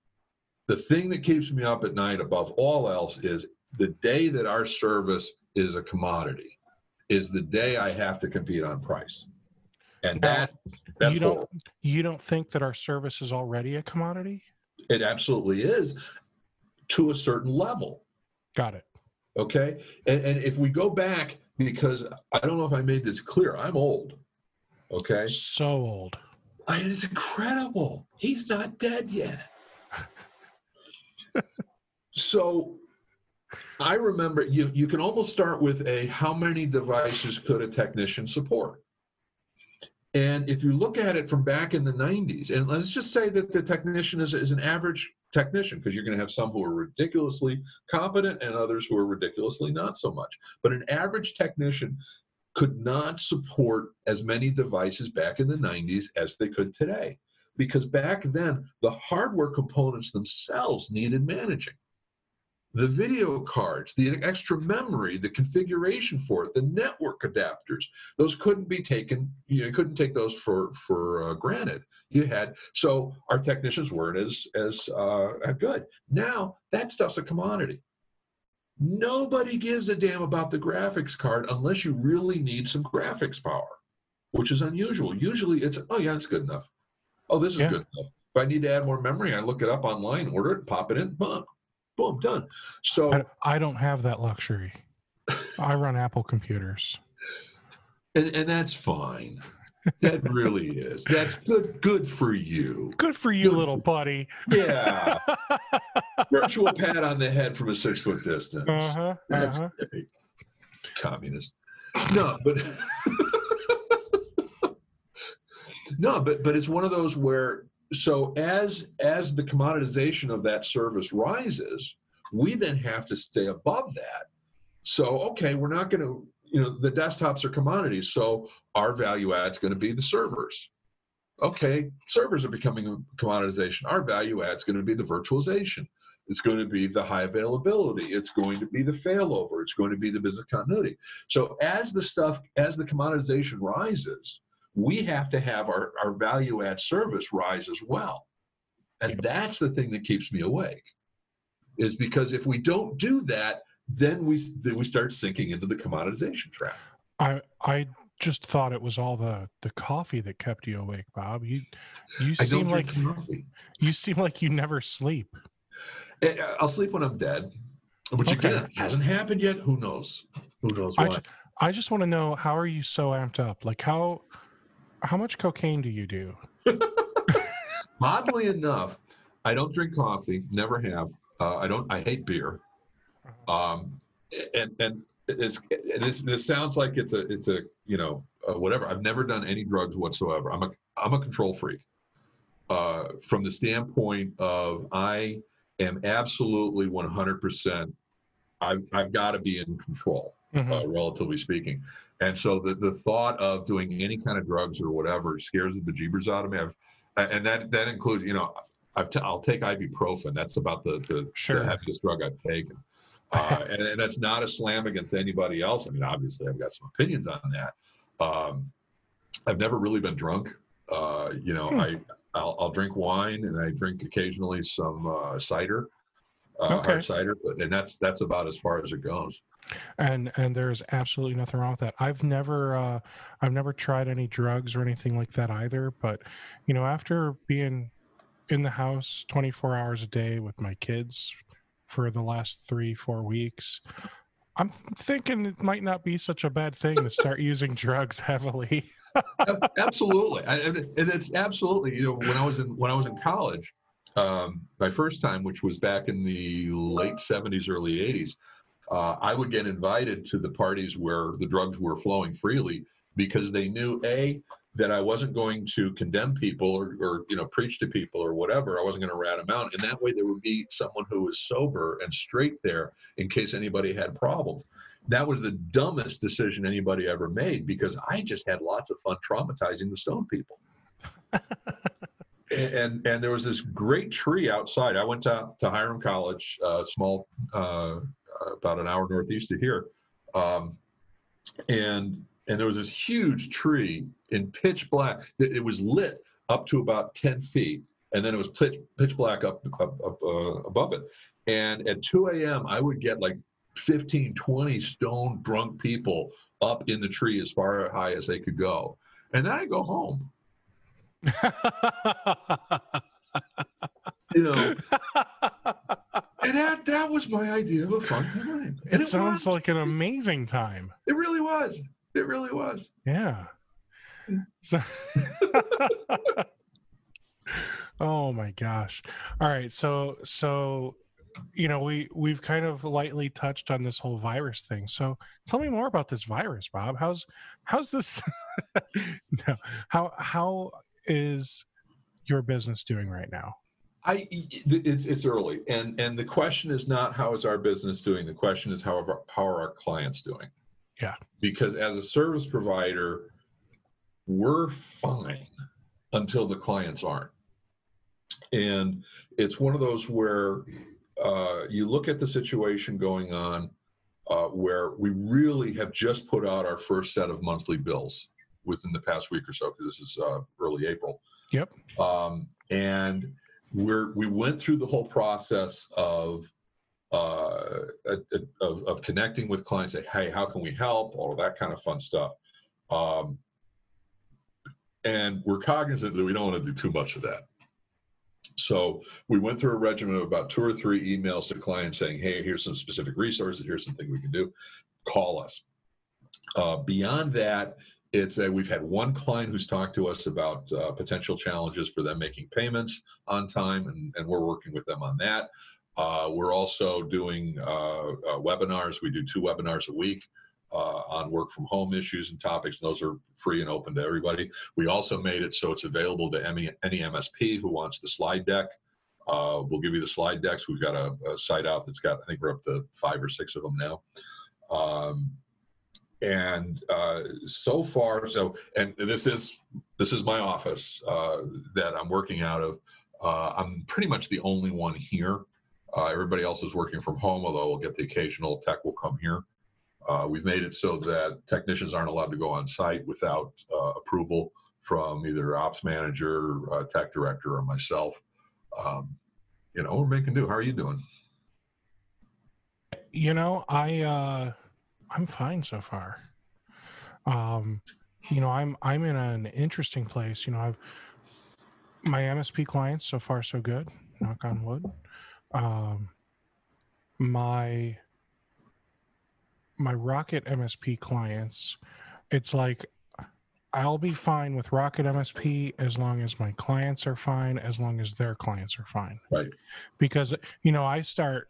B: the thing that keeps me up at night above all else is the day that our service is a commodity is the day I have to compete on price. And that
A: you don't horrible. you don't think that our service is already a commodity?
B: It absolutely is to a certain level.
A: Got it.
B: Okay. And, and if we go back, because I don't know if I made this clear, I'm old. Okay.
A: So old.
B: I, it's incredible. He's not dead yet so I remember you you can almost start with a how many devices could a technician support? And if you look at it from back in the 90s, and let's just say that the technician is, is an average technician, because you're going to have some who are ridiculously competent and others who are ridiculously not so much. But an average technician could not support as many devices back in the 90s as they could today because back then the hardware components themselves needed managing. The video cards, the extra memory, the configuration for it, the network adapters, those couldn't be taken, you, know, couldn't take those for, for uh, granted. You had, so our technicians weren't as, as uh, good. Now that stuff's a commodity. Nobody gives a damn about the graphics card unless you really need some graphics power, which is unusual. Usually it's, oh yeah, it's good enough. Oh, this is yeah. good enough. If I need to add more memory, I look it up online, order it, pop it in, boom, boom, done. So
A: I, don't have that luxury. I run Apple computers.
B: And, and that's fine. That really is. That's good. Good for you.
A: Good for you, good little buddy.
B: Yeah. Virtual pat on the head from a six foot distance. Uh-huh, that's uh-huh. communist. No, but no, but but it's one of those where so as as the commoditization of that service rises, we then have to stay above that. So okay, we're not going to you know the desktops are commodities, so our value add is going to be the servers. Okay, servers are becoming a commoditization. Our value add is going to be the virtualization. It's going to be the high availability. It's going to be the failover. It's going to be the business continuity. So as the stuff, as the commoditization rises, we have to have our, our value add service rise as well. And that's the thing that keeps me awake. Is because if we don't do that, then we then we start sinking into the commoditization trap.
A: I I just thought it was all the the coffee that kept you awake, Bob. You you seem like coffee. you seem like you never sleep.
B: Eh, I'll sleep when I'm dead, which okay. again hasn't happened yet. Who knows? Who knows why?
A: I just, I just want to know how are you so amped up? Like how how much cocaine do you do?
B: Oddly enough, I don't drink coffee. Never have. Uh, I don't. I hate beer. Uh-huh. Um, and and it's, this this sounds like it's a it's a you know uh, whatever. I've never done any drugs whatsoever. I'm a I'm a control freak. Uh, from the standpoint of I am absolutely 100%. I've I've got to be in control, mm-hmm. uh, relatively speaking. And so the, the thought of doing any kind of drugs or whatever scares the bejeebers out of me. I've, and that, that includes, you know, i t- I'll take ibuprofen. That's about the, the, sure. the heaviest drug I've taken. Uh, and, and, that's not a slam against anybody else. I mean, obviously, I've got some opinions on that. Um, I've never really been drunk. Uh, you know, hmm. I I'll, I'll, drink wine and I drink occasionally some uh, cider, uh, okay. hard cider, but and that's that's about as far as it goes
A: and and there's absolutely nothing wrong with that i've never uh i've never tried any drugs or anything like that either but you know after being in the house 24 hours a day with my kids for the last three four weeks I'm thinking it might not be such a bad thing to start using drugs heavily.
B: absolutely, I, and it's absolutely. You know, when I was in when I was in college, um, my first time, which was back in the late '70s, early '80s, uh, I would get invited to the parties where the drugs were flowing freely because they knew a that I wasn't going to condemn people or, or you know preach to people or whatever. I wasn't going to rat them out, and that way there would be someone who was sober and straight there in case anybody had problems. That was the dumbest decision anybody ever made because I just had lots of fun traumatizing the stone people. and and there was this great tree outside. I went to to Hiram College, uh, small, uh, about an hour northeast of here, um, and and there was this huge tree in pitch black. It was lit up to about 10 feet, and then it was pitch, pitch black up, up, up uh, above it. And at 2 a.m., I would get like 15, 20 stone drunk people up in the tree as far high as they could go. And then I go home. You know, and that that was my idea of a fun time.
A: It, it, sounds was. like an amazing time.
B: It really was. It really was.
A: Yeah. So Oh my gosh. All right, so so you know, we we've kind of lightly touched on this whole virus thing. So tell me more about this virus, Bob. How's how's this no, how how is your business doing right now?
B: I it's it's early, and and the question is not how is our business doing. The question is how are, how are our clients doing.
A: Yeah.
B: Because as a service provider, we're fine until the clients aren't. And it's one of those where uh, you look at the situation going on uh, where we really have just put out our first set of monthly bills within the past week or so, because this is uh, early April.
A: Yep.
B: Um, and we're we went through the whole process of uh, of, of connecting with clients, say, hey, how can we help? All of that kind of fun stuff. Um, and we're cognizant that we don't want to do too much of that. So we went through a regimen of about two or three emails to clients saying, hey, here's some specific resources, here's something we can do. Call us. Uh, beyond that, it's a, we've had one client who's talked to us about uh, potential challenges for them making payments on time, and, and we're working with them on that. Uh, we're also doing uh, uh, webinars. We do two webinars a week uh, on work from home issues and topics. Those are free and open to everybody. We also made it so it's available to any, any MSP who wants the slide deck. Uh, we'll give you the slide decks. We've got a, a, site out that's got, I think we're up to five or six of them now. Um, and uh, so far, so and this is this is my office that I'm working out of. I'm pretty much the only one here. Uh, everybody else is working from home, although we'll get the occasional tech will come here. Uh, we've made it so that technicians aren't allowed to go on site without uh, approval from either ops manager, uh, tech director, or myself. Um, you know, we're making do. How are you doing?
A: You know, I uh, I'm fine so far. Um, you know, I'm I'm in an interesting place. You know, I've my MSP clients so far so good. Knock on wood um, my my Rocket MSP clients, it's like I'll be fine with Rocket MSP as long as my clients are fine, as long as their clients are fine.
B: Right.
A: Because you know, I start,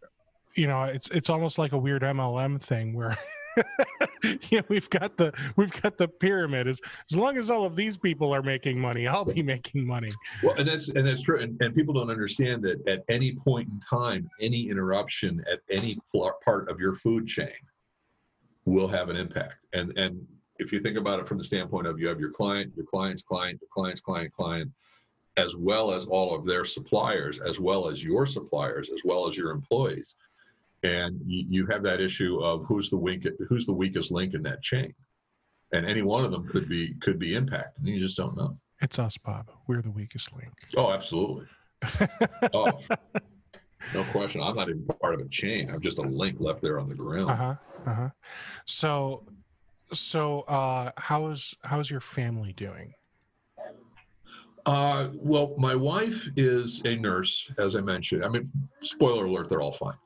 A: you know, it's it's almost like a weird MLM thing where yeah, we've got the we've got the pyramid. As as long as all of these people are making money, I'll be making money.
B: Well, and that's and that's true. And, and people don't understand that at any point in time, any interruption at any part of your food chain will have an impact. And and if you think about it from the standpoint of you have your client, your client's client, your client's client, client, as well as all of their suppliers, as well as your suppliers, as well as your employees and you, you have that issue of who's the weak, who's the weakest link in that chain, and any one of them could be could be impacted. And you just don't know.
A: It's us, Bob. We're the weakest link.
B: Oh, absolutely. oh, no question. I'm not even part of a chain. I'm just a link left there on the ground.
A: Uh huh. Uh huh. So, so uh, how is how's your family doing?
B: Uh, well, my wife is a nurse, as I mentioned. I mean, spoiler alert, they're all fine.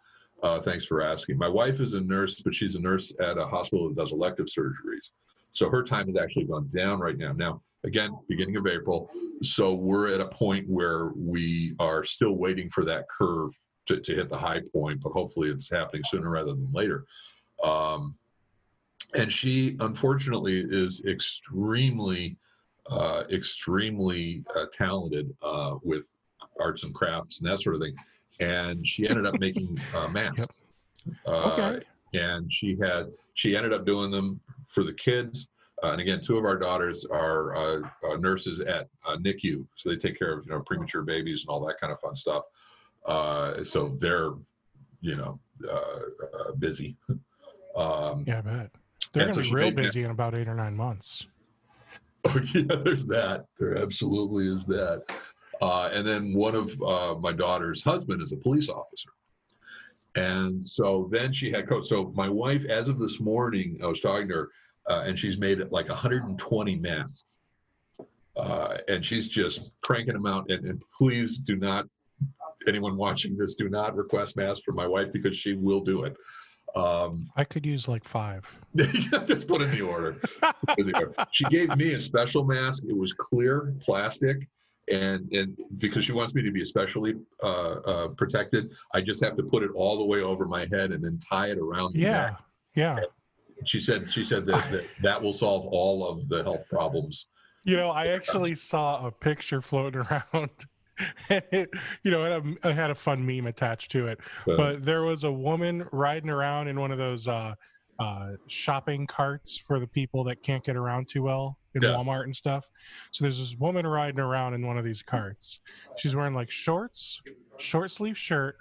B: Uh, thanks for asking. My wife is a nurse, but she's a nurse at a hospital that does elective surgeries. So her time has actually gone down right now. Now, again, beginning of April. So we're at a point where we are still waiting for that curve to, to hit the high point, but hopefully it's happening sooner rather than later. Um, and she, unfortunately, is extremely, uh, extremely uh, talented uh, with arts and crafts and that sort of thing. And she ended up making uh, masks. Uh,
A: Okay.
B: and she had she ended up doing them for the kids. Uh, and again, two of our daughters are uh, uh, nurses at uh, NICU, so they take care of you know premature babies and all that kind of fun stuff. Uh, so they're you know uh, uh, busy. um,
A: Yeah, I bet. They're
B: And
A: gonna
B: so
A: be real busy in about eight or nine months.
B: Oh yeah, there's that. There absolutely is that. Uh, and then one of uh, my daughter's husband is a police officer, and so then she had coach. So my wife, as of this morning, I was talking to her, uh, and she's made it like 120 masks, uh, and she's just cranking them out. And, and please do not, anyone watching this, do not request masks for my wife because she will do it. Um,
A: I could use like five.
B: just put in the order. Put in the order. She gave me a special mask. It was clear plastic, and and because she wants me to be especially uh, uh, protected, I just have to put it all the way over my head and then tie it around. The
A: Yeah,
B: neck.
A: yeah.
B: She said she said that, that that will solve all of the health problems.
A: You know, I actually saw a picture floating around. And it, you know, it had a, it had a fun meme attached to it.
B: Uh,
A: But there was a woman riding around in one of those uh, uh, shopping carts for the people that can't get around too well in
B: Yeah.
A: Walmart and stuff. So there's this woman riding around in one of these carts. She's wearing like shorts, short sleeve shirt.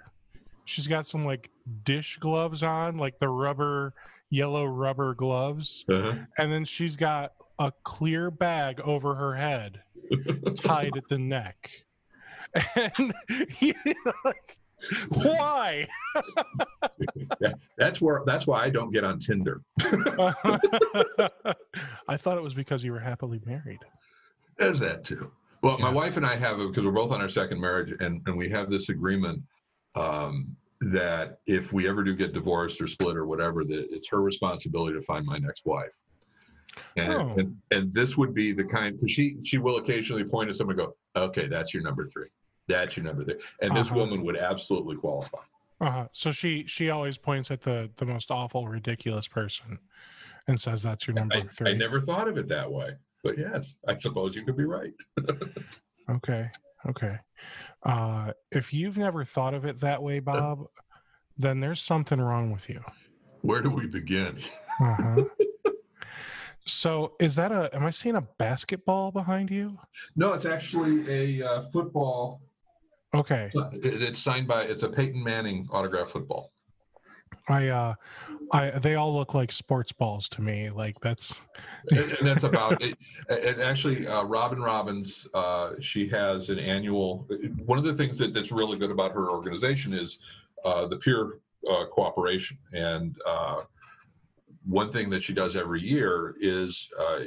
A: She's got some like dish gloves on, like the rubber, yellow rubber gloves.
B: uh-huh.
A: And then she's got a clear bag over her head tied at the neck. And you know, like, why?
B: That's where that's why I don't get on Tinder.
A: I thought it was because you were happily married.
B: There's that too. Well, my wife and I have because we're both on our second marriage, and and we have this agreement um, that if we ever do get divorced or split or whatever, that it's her responsibility to find my next wife. And
A: Oh.
B: and, and this would be the kind because she she will occasionally point at someone and go, okay, that's your number three, that's your number three, and this
A: Uh-huh.
B: woman would absolutely qualify.
A: Uh-huh. So she she always points at the the most awful, ridiculous person, and says that's your number
B: I,
A: three.
B: I never thought of it that way, but yes, I suppose you could be right.
A: Okay. Okay. Uh, if you've never thought of it that way, Bob, then there's something wrong with you.
B: Where do we begin?
A: Uh-huh. so is that a? Am I seeing a basketball behind you?
B: No, it's actually a uh, football
A: Okay.
B: It, it's signed by. It's a Peyton Manning autograph football.
A: I uh, I they all look like sports balls to me. Like that's
B: and, and that's about it. And actually, uh, Robin Robins, uh, she has an annual. One of the things that, that's really good about her organization is uh, the peer uh, cooperation. And uh, one thing that she does every year is uh,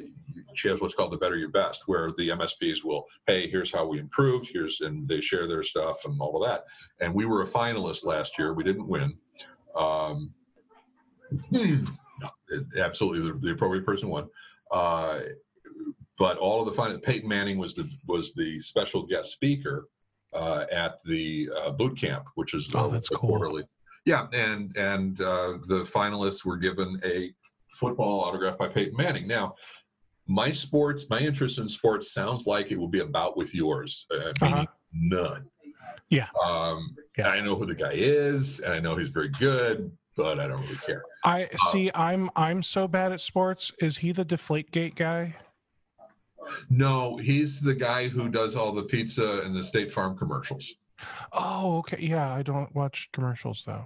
B: she has what's called the Better Your Best, where the MSPs will, hey, here's how we improved, here's and they share their stuff and all of that. And we were a finalist last year. We didn't win. Um, no, absolutely, the, the appropriate person won. Uh, but all of the fun. Peyton Manning was the was the special guest speaker uh, at the uh, boot camp, which is
A: Oh, that's cool.
B: quarterly. Yeah, and and uh, the finalists were given a football autograph by Peyton Manning. Now, my sports, my interest in sports sounds like it will be about with yours, uh, meaning
A: Uh-huh.
B: none.
A: Yeah.
B: Um,
A: Yeah.
B: I know who the guy is, and I know he's very good, but I don't really care.
A: I see. I'm I'm so bad at sports. Is he the Deflategate guy?
B: No, he's the guy who does all the pizza and the State Farm commercials,
A: Oh, okay. Yeah, I don't watch commercials though.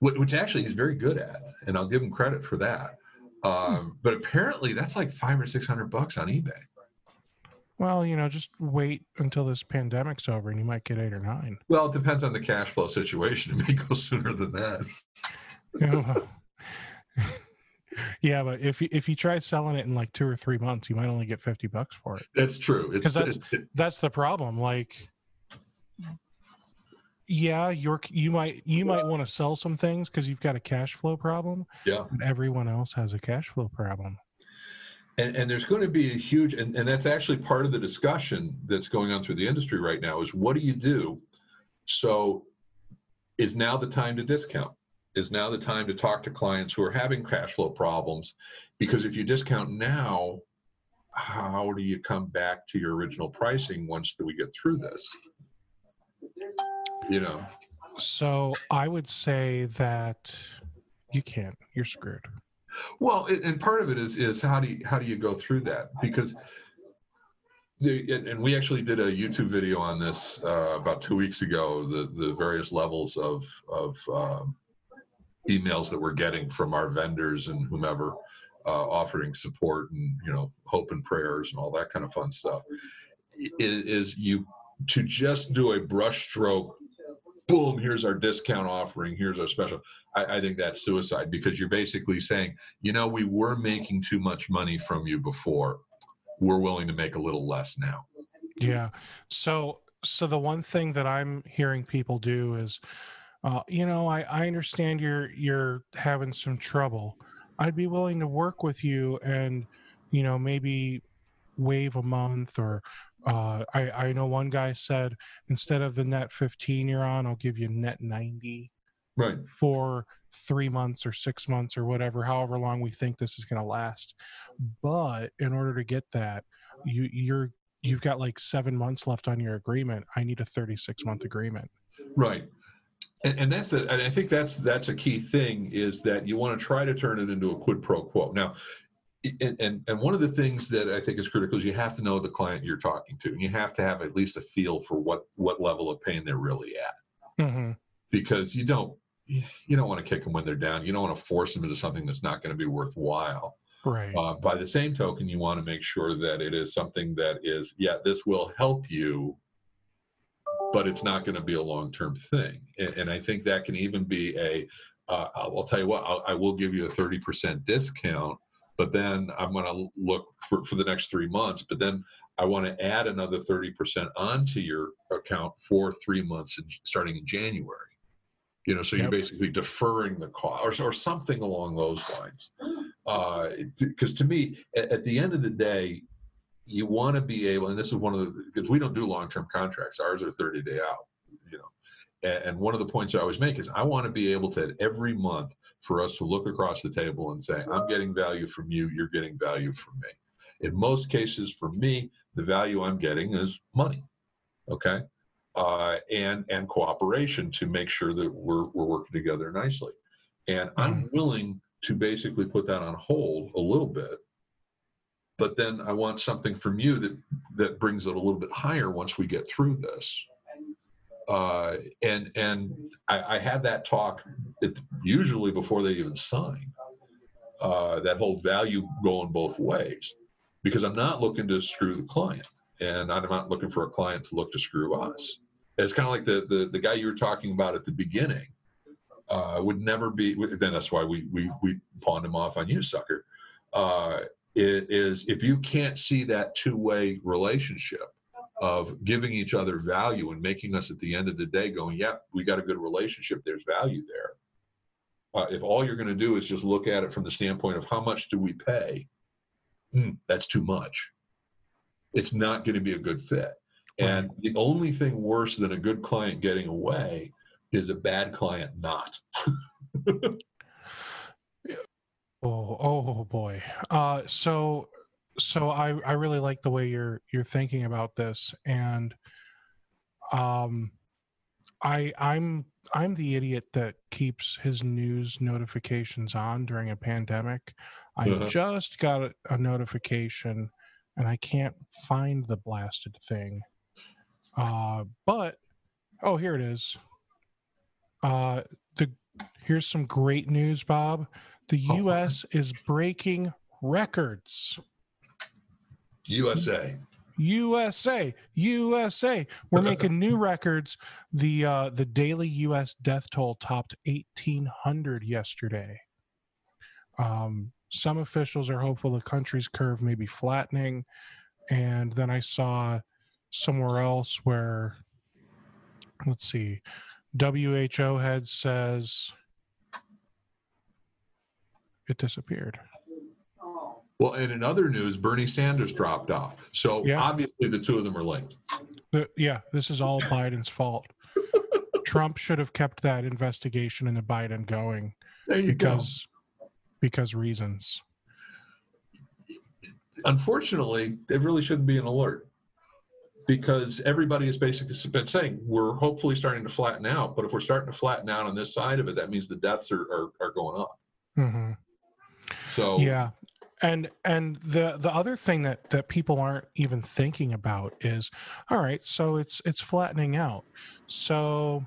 B: which actually he's very good at, and I'll give him credit for that. Um, but apparently, that's like five or six hundred bucks on eBay.
A: Well, you know, just wait until this pandemic's over, and you might get eight or nine.
B: Well, it depends on the cash flow situation. It may go sooner than that.
A: You yeah, but if you, if you try selling it in like two or three months, you might only get fifty bucks for it.
B: That's true. It's
A: 'Cause that's-
B: it-
A: That's the problem. Like, yeah, you're you might you might want to sell some things because you've got a cash flow problem.
B: Yeah.
A: Everyone else has a cash flow problem.
B: And, and there's going to be a huge, and, and that's actually part of the discussion that's going on through the industry right now is what do you do? So is now the time to discount? Is now the time to talk to clients who are having cash flow problems? Because if you discount now, how do you come back to your original pricing once that we get through this? You know,
A: So I would say that you can't. You're screwed.
B: Well, and, and part of it is is how do you how do you go through that? Because the, and, and we actually did a YouTube video on this uh, about two weeks ago. The the various levels of of um, emails that we're getting from our vendors and whomever uh, offering support and you know hope and prayers and all that kind of fun stuff. It is you to just do a brushstroke. Boom! Here's our discount offering. Here's our special. I, I think that's suicide because you're basically saying, you know, we were making too much money from you before. We're willing to make a little less now.
A: Yeah. So so the one thing that I'm hearing people do is, uh, you know, I I understand you're you're having some trouble. I'd be willing to work with you and, you know, maybe waive a month or. Uh, I, I know one guy said instead of the net 15 you're on, I'll give you net 90
B: Right.
A: for three months or six months or whatever, however long we think this is going to last. But in order to get that, you you're you've got like seven months left on your agreement. I need a 36 month agreement.
B: Right. And, and that's the, and I think that's that's a key thing is that you want to try to turn it into a quid pro quo. Now, and, and and one of the things that I think is critical is you have to know the client you're talking to, and you have to have at least a feel for what what level of pain they're really at,
A: Mm-hmm.
B: because you don't you don't want to kick them when they're down. You don't want to force them into something that's not going to be worthwhile.
A: Right.
B: Uh, by the same token, you want to make sure that it is something that is, yeah, this will help you, but it's not going to be a long term thing. And, and I think that can even be a, uh, I'll, I'll tell you what, I'll, I will give you a 30% discount, but then I'm going to look for, for the next three months, but then I want to add another 30% onto your account for three months in, starting in January. You know, so you're basically deferring the cost or, or something along those lines. Mm. Uh, because to me at, at the end of the day you want to be able and this is one of the because we don't do long-term contracts. Ours are 30 day out you know. And, and one of the points i always make is i want to be able to every month for us to look across the table and say i'm getting value from you you're getting value from me. In most cases for me the value i'm getting is money okay? Uh, and and cooperation to make sure that we're, we're working together nicely. And i'm willing to basically put that on hold a little bit but then i want something from you that that brings it a little bit higher once we get through this uh, and and I, I had that talk usually before they even sign uh, that whole value going both ways because i'm not looking to screw the client and i'm not looking for a client to look to screw us it's kind of like the, the the guy you were talking about at the beginning uh, would never be. Then that's why we we we pawned him off on you, sucker. Uh, is if you can't see that two way relationship of giving each other value and making us at the end of the day going, yep, we got a good relationship. There's value there. Uh, if all you're going to do is just look at it from the standpoint of how much do we pay, hmm, that's too much. It's not going to be a good fit. And the only thing worse than a good client getting away is a bad client not.
A: Oh, oh boy. Uh, so, so I, I really like the way you're you're thinking about this, and um, I I'm I'm the idiot that keeps his news notifications on during a pandemic. I
B: Uh-huh.
A: just got a, a notification, and I can't find the blasted thing. Uh, but oh, here it is. Uh, the here's some great news, Bob. The
B: Oh.
A: U.S. is breaking records.
B: USA.
A: USA, USA. We're making new records. The uh, the daily U.S. death toll topped 1,800 yesterday. Um, some officials are hopeful the country's curve may be flattening, and then I saw somewhere else where, let's see, WHO head says it disappeared.
B: Well, and in other news, Bernie Sanders dropped off. So
A: Yeah.
B: obviously the two of them are linked.
A: The, yeah, this is all Biden's fault. Trump should have kept that investigation into Biden going
B: There you
A: because because reasons.
B: Unfortunately, it really shouldn't be an alert because everybody has basically been saying we're hopefully starting to flatten out. But if we're starting to flatten out on this side of it, that means the deaths are, are, are going up.
A: Mm-hmm.
B: So
A: Yeah. And and the the other thing that that people aren't even thinking about is all right, so it's it's flattening out. So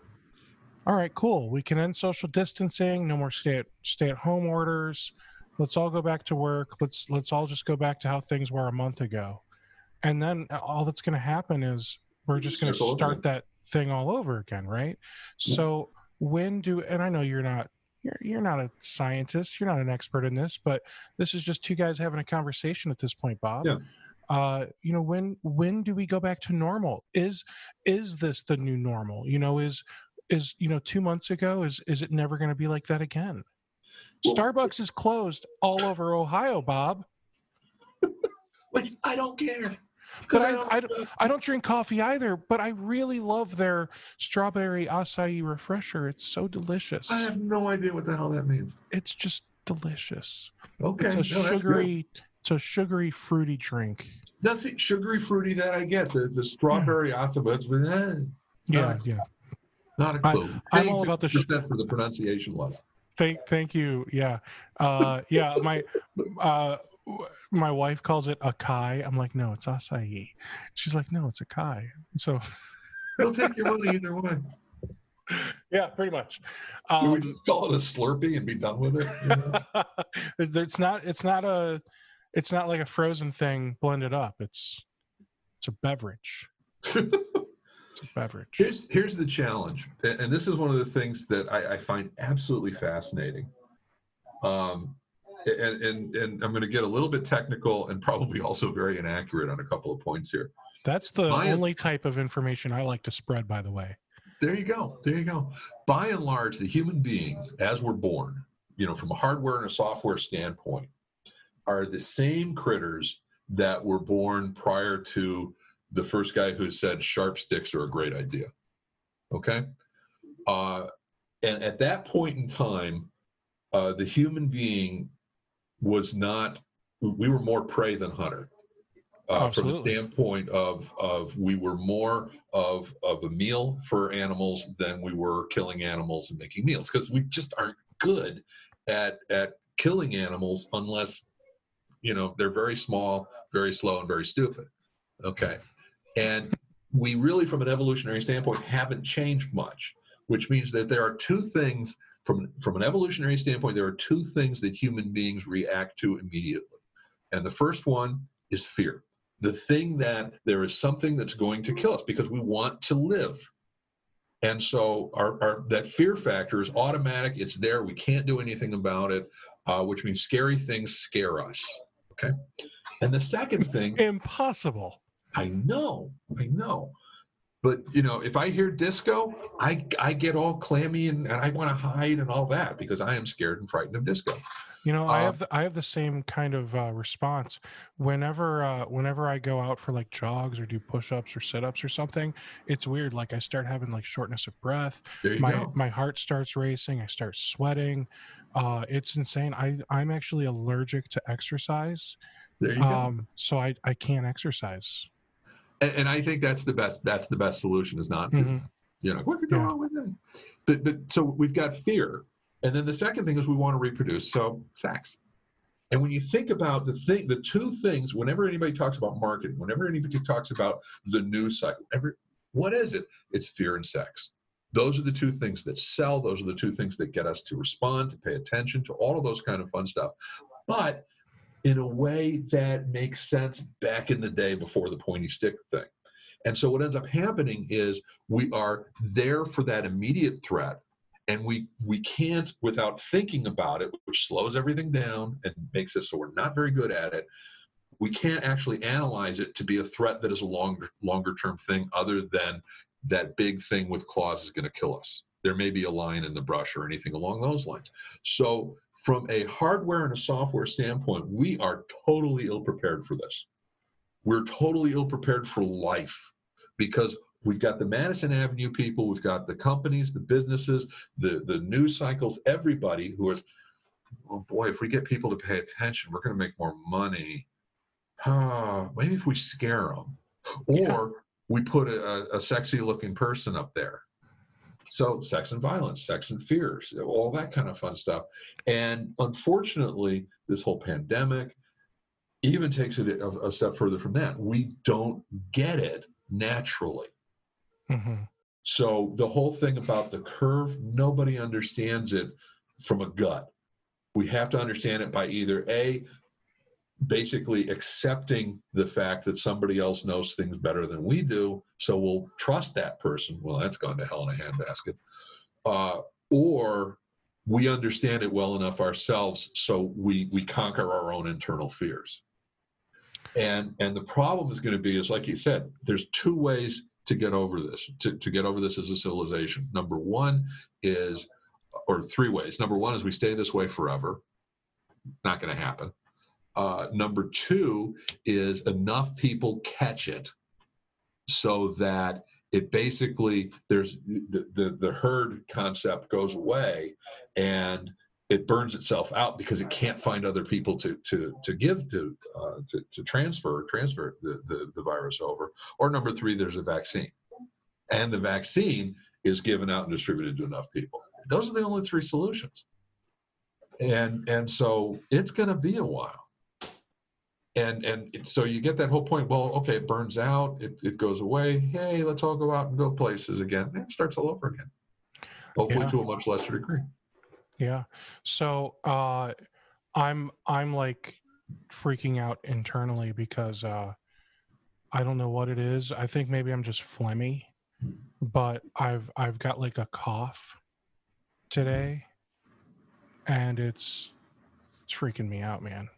A: all right, cool. We can end social distancing, no more stay at stay at home orders. Let's all go back to work. Let's let's all just go back to how things were a month ago. And then all that's going to happen is we're just going to
B: Start all over
A: start
B: again.
A: that thing all over again, right? So when do and I know you're not you're you're not a scientist, you're not an expert in this, but this is just two guys having a conversation at this point, Bob.
B: Yeah.
A: Uh, you know, when when do we go back to normal? Is is this the new normal? You know, is is you know two months ago is is it never going to be like that again?
B: Well-
A: Starbucks is closed all over Ohio, Bob.
B: But I don't care.
A: But I, I, don't, I don't drink coffee either, but I really love their strawberry acai refresher. It's so delicious.
B: I have no idea what the hell that means.
A: It's just delicious.
B: Okay.
A: It's a
B: no,
A: sugary, it's a sugary fruity drink.
B: That's it. Sugary fruity that I get. The the strawberry acai, it's eh,
A: Yeah,
B: Not-
A: yeah.
B: not a
A: I-
B: clue.
A: I'm all about the sh-
B: for the pronunciation lesson.
A: Thank, thank you. Yeah, uh, yeah. My, uh, my wife calls it acai. I'm like, no, it's acai. She's like, no, it's acai. So,
B: They'll take your money either way.
A: yeah, pretty much.
B: Can we
A: Um,
B: just call it a Slurpee and be done with it? you know?
A: it's it's not, it's not a, it's not like a frozen thing blended up. It's, it's a beverage. It's a beverage.
B: here's here's the challenge, and this is one of the things that I, I find absolutely fascinating. Um, and and and I'm going to get a little bit technical and probably also very inaccurate on a couple of points here.
A: That's the
B: My-
A: only type of information I like to spread, by the way.
B: There you go. There you go. By and large, the human being, as we're born, you know, from a hardware and a software standpoint, are the same critters that were born prior to the first guy who said sharp sticks are a great idea. Okay. Uh, and at that point in time, uh, the human being was not, we were more prey than hunter. Uh, from the standpoint of, of we were more of, of a meal for animals than we were killing animals and making meals because we just aren't good at, at killing animals unless, you know, they're very small, very slow, and very stupid. Okay. And we really, from an evolutionary standpoint, haven't changed much, which means that there are two things from, from an evolutionary standpoint, there are two things that human beings react to immediately. And the first one is fear. The thing that there is something that's going to kill us because we want to live. And so our, our that fear factor is automatic. It's there. We can't do anything about it, uh, which means scary things scare us. Okay. And the second thing
A: Impossible.
B: I know, I know. But you know, if I hear disco, I I get all clammy and, and I want to hide and all that because I am scared and frightened of disco.
A: You know, I
B: Uh,
A: have the, I have the same kind of uh, response whenever uh, whenever I go out for like jogs or do push-ups or sit-ups or something. It's weird. Like I start having like shortness of breath. My
B: go.
A: my heart starts racing. I start sweating. Uh, it's insane. I I'm actually allergic to exercise.
B: There you go.
A: Um, so I I can't exercise.
B: And, and I think that's the best. That's the best solution is not.
A: Mhm.
B: You know, what could go wrong with that? But but so we've got fear, and then the second thing is we want to reproduce. So sex. And when you think about the thing, the two things, whenever anybody talks about marketing, whenever anybody talks about the news cycle, every what is it? It's fear and sex. Those are the two things that sell. Those are the two things that get us to respond, to pay attention, to all of those kind of fun stuff. But in a way that makes sense back in the day before the pointy stick thing. And so what ends up happening is we are there for that immediate threat and we we can't without thinking about it which slows everything down and makes us so we're not very good at it we can't actually analyze it to be a threat that is a longer longer term thing other than that big thing with claws is going to kill us there may be a line in the brush or anything along those lines. So, from a hardware and a software standpoint, we are totally ill prepared for this. We're totally ill prepared for life because we've got the Madison Avenue people, we've got the companies, the businesses, the, the news cycles, everybody who is, oh boy, if we get people to pay attention, we're going to make more money. Ah, maybe if we scare them, or yeah. we put a, a sexy looking person up there so sex and violence, sex and fears, all that kind of fun stuff. And unfortunately, this whole pandemic even takes it a, a step further from that. We don't get it naturally. Mm-hmm. So the whole thing about the curve, nobody understands it from a gut. We have to understand it by either A, basically accepting the fact that somebody else knows things better than we do, so we'll trust that person. Well, that's gone to hell in a handbasket. Uh, or we understand it well enough ourselves, so we we conquer our own internal fears. And and the problem is going to be is like you said, there's two ways to get over this, to, to get over this as a civilization. Number one is, or three ways. Number one is we stay this way forever. Not going to happen. Uh, number two is enough people catch it so that it basically there's the, the, the herd concept goes away and it burns itself out because it can't find other people to to to give to uh, to, to, transfer transfer the, the, the virus over. Or number three, there's a vaccine, and the vaccine is given out and distributed to enough people. Those are the only three solutions, and and so it's going to be a while and and so you get that whole point well okay it burns out it, it goes away hey let's all go out and go places again and it starts all over again. Hopefully yeah. to a much lesser degree.
A: Yeah so uh i'm i'm like freaking out internally because uh i don't know what it is i think maybe i'm just phlegmy but i've i've got like a cough today and it's it's freaking me out man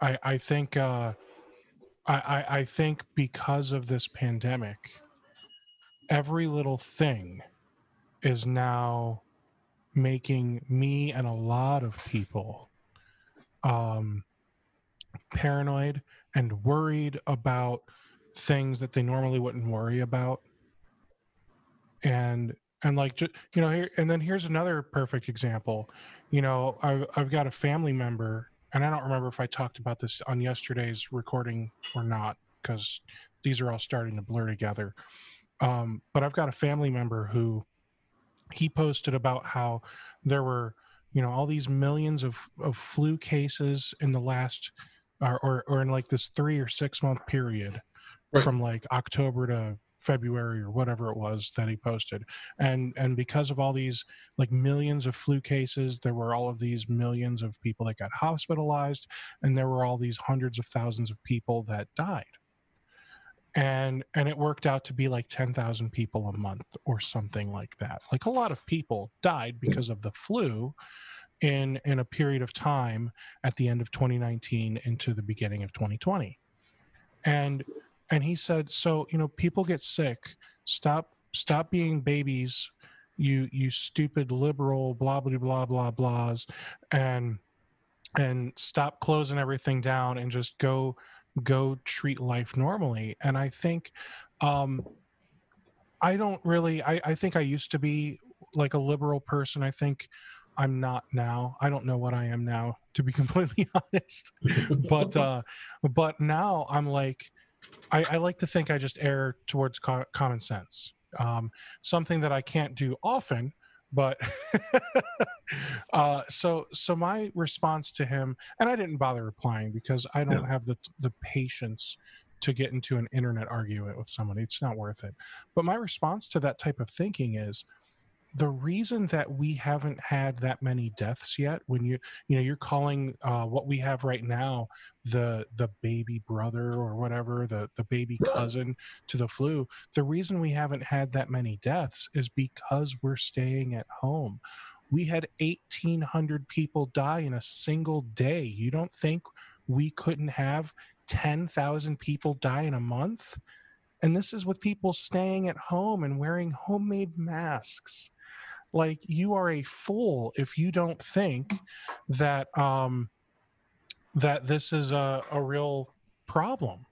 A: I I think uh, I, I think because of this pandemic, every little thing is now making me and a lot of people um, paranoid and worried about things that they normally wouldn't worry about. And and like you know here and then here's another perfect example. You know I've, I've got a family member and I don't remember if I talked about this on yesterday's recording or not, because these are all starting to blur together. Um, but I've got a family member who he posted about how there were, you know, all these millions of, of flu cases in the last, or, or, or in like this three or six month period right. from like October to February or whatever it was that he posted. And and because of all these like millions of flu cases, there were all of these millions of people that got hospitalized and there were all these hundreds of thousands of people that died. And and it worked out to be like 10,000 people a month or something like that. Like a lot of people died because of the flu in in a period of time at the end of 2019 into the beginning of 2020. And and he said so you know people get sick. Stop stop being babies you you stupid liberal blah blah blah blah blahs and and stop closing everything down and just go go treat life normally. And i think um i don't really i i think i used to be like a liberal person. I think i'm not now. I don't know what i am now to be completely honest. But uh but now i'm like I, I, like to think I just err towards co- common sense. Um, something that I can't do often, but uh, so so my response to him, and I didn't bother replying because I don't have the the patience to get into an internet argument with somebody. It's not worth it. But my response to that type of thinking is the reason that we haven't had that many deaths yet when you you know you're calling uh, what we have right now the the baby brother or whatever the the baby cousin to the flu the reason we haven't had that many deaths is because we're staying at home. We had 1800 people die in a single day. You don't think we couldn't have 10,000 people die in a month? And this is with people staying at home and wearing homemade masks like you are a fool if you don't think that um that this is a, a real problem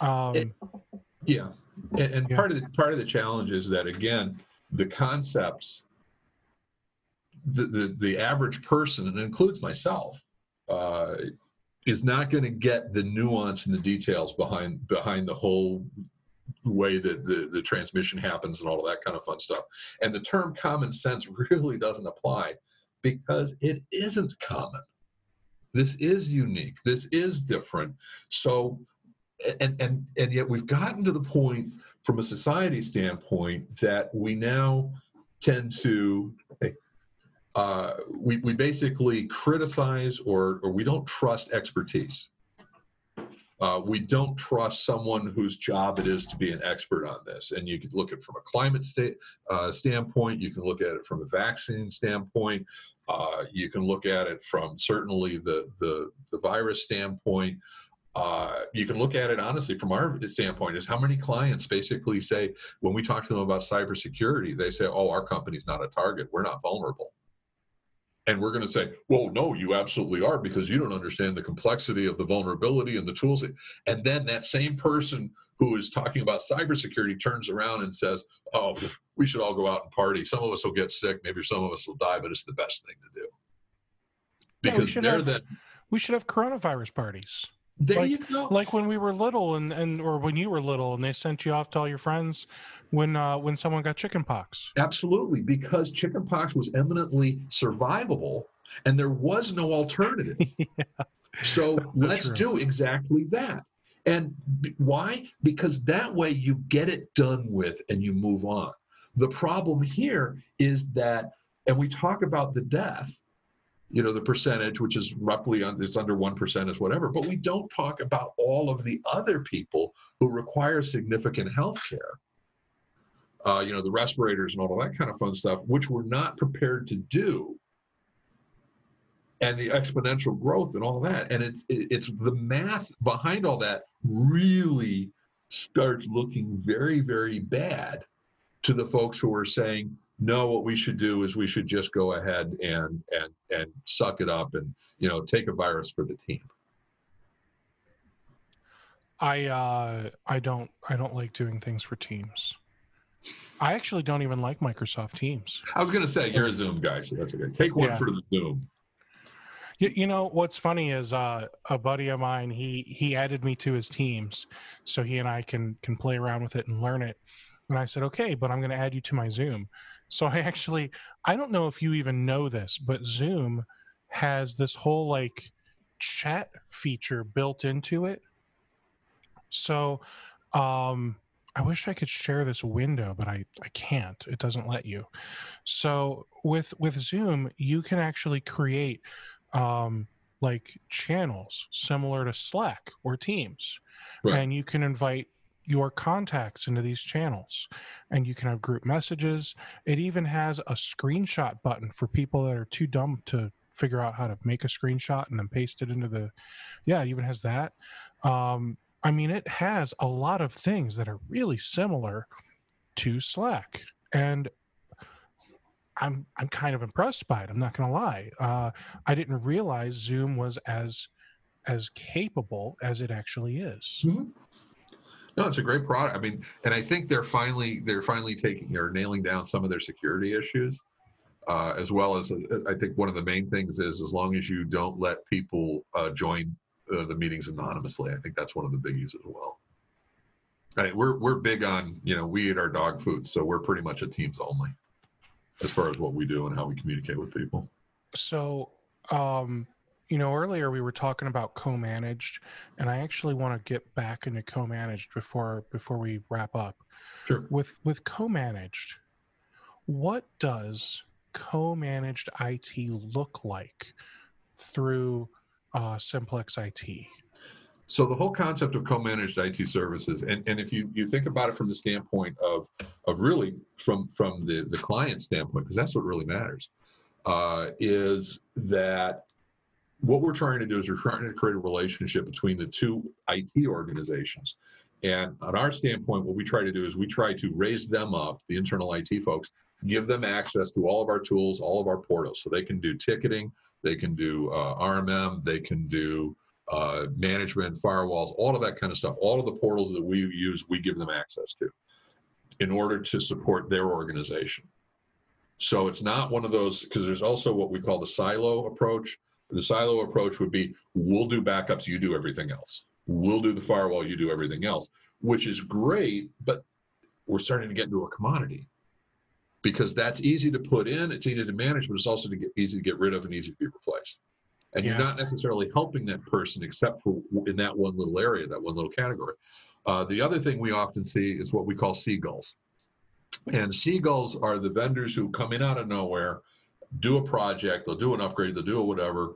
A: um
B: It- Yeah, and, and
A: Yeah.
B: part of the part of the challenge is that again, the concepts, the the, the average person, and includes myself, uh, is not going to get the nuance and the details behind behind the whole way that the, the transmission happens and all of that kind of fun stuff. And the term common sense really doesn't apply because it isn't common. This is unique. This is different. So and and and yet we've gotten to the point from a society standpoint that we now tend to uh, we, we basically criticize or or we don't trust expertise uh, we don't trust someone whose job it is to be an expert on this and you can look at it from a climate sta- uh, standpoint you can look at it from a vaccine standpoint uh, you can look at it from certainly the the, the virus standpoint uh, you can look at it honestly from our standpoint is how many clients basically say when we talk to them about cybersecurity, they say, "Oh, our company's not a target. We're not vulnerable." And we're going to say, "Well, no, you absolutely are because you don't understand the complexity of the vulnerability and the tools." And then that same person who is talking about cybersecurity turns around and says, "Oh, we should all go out and party. Some of us will get sick, maybe some of us will die, but it's the best thing to do."
A: Yeah, we
B: Because
A: should
B: they're
A: have-
B: that.
A: we should have coronavirus parties
B: There
A: like-
B: you go.
A: like when we were little and, and or when you were little and they sent you off to all your friends when uh when someone got chickenpox.
B: Absolutely, because chickenpox was eminently survivable and there was no alternative. yeah. So let's
A: true.
B: do exactly that. And b- why? Because that way you get it done with and you move on. The problem here is that, and we talk about the death, you know, the percentage, which is roughly on, it's under 1% is whatever, but we don't talk about all of the other people who require significant health care. Uh, you know, the respirators and all of that kind of fun stuff, which we're not prepared to do and the exponential growth and all that. And it's it, it's the math behind all that really starts looking very very bad to the folks who are saying no what we should do is we should just go ahead and and and suck it up and you know take a virus for the team
A: i uh i don't i don't like doing things for teams i actually don't even like microsoft teams
B: i was going to say you're a zoom guy so that's okay take one
A: Yeah.
B: for the zoom
A: You, you know what's funny is uh, a buddy of mine. He he added me to his teams, so he and I can can play around with it and learn it. And I said, okay, but I'm going to add you to my Zoom. So I actually I don't know if you even know this, but Zoom has this whole like chat feature built into it. So um, I wish I could share this window, but I I can't. It doesn't let you. So with with Zoom, you can actually create um, like channels similar to Slack or Teams,
B: Right.
A: and you can invite your contacts into these channels, and you can have group messages. It even has a screenshot button for people that are too dumb to figure out how to make a screenshot and then paste it into the. Yeah, it even has that. Um, I mean, it has a lot of things that are really similar to Slack, and I'm I'm kind of impressed by it. I'm not to lie. Uh, I didn't realize Zoom was as as capable as it actually is.
B: No, it's a great product. I mean, and I think they're finally they're finally taking or nailing down some of their security issues, uh, as well as uh, I think one of the main things is as long as you don't let people uh, join uh, the meetings anonymously. I think that's one of the biggies as well. Right, we're we're big on you know we eat our dog food, so we're pretty much a teams only, as far as what we do and how we communicate with people.
A: So, um, you know, earlier we were talking about co-managed, and I actually want to get back into co-managed before before we wrap up.
B: Sure.
A: With with co-managed, what does co-managed IT look like through uh, Simplex IT?
B: So the whole concept of co-managed IT services, and, and if you, you think about it from the standpoint of of really from from the, the client standpoint, because that's what really matters, uh, is that what we're trying to do is we're trying to create a relationship between the two IT organizations. And on our standpoint, what we try to do is we try to raise them up, the internal IT folks, give them access to all of our tools, all of our portals. So they can do ticketing, they can do uh, RMM, they can do uh, management, firewalls, all of that kind of stuff. All of the portals that we use, we give them access to in order to support their organization. So it's not one of those, because there's also what we call the silo approach. The silo approach would be we'll do backups, you do everything else. We'll do the firewall, you do everything else, which is great, but we're starting to get into a commodity because that's easy to put in, it's easy to manage, but it's also to get, easy to get rid of and easy to be replaced. And yeah. you're not necessarily helping that person except for in that one little area, that one little category. Uh, the other thing we often see is what we call seagulls. And seagulls are the vendors who come in out of nowhere, do a project, they'll do an upgrade, they'll do a whatever,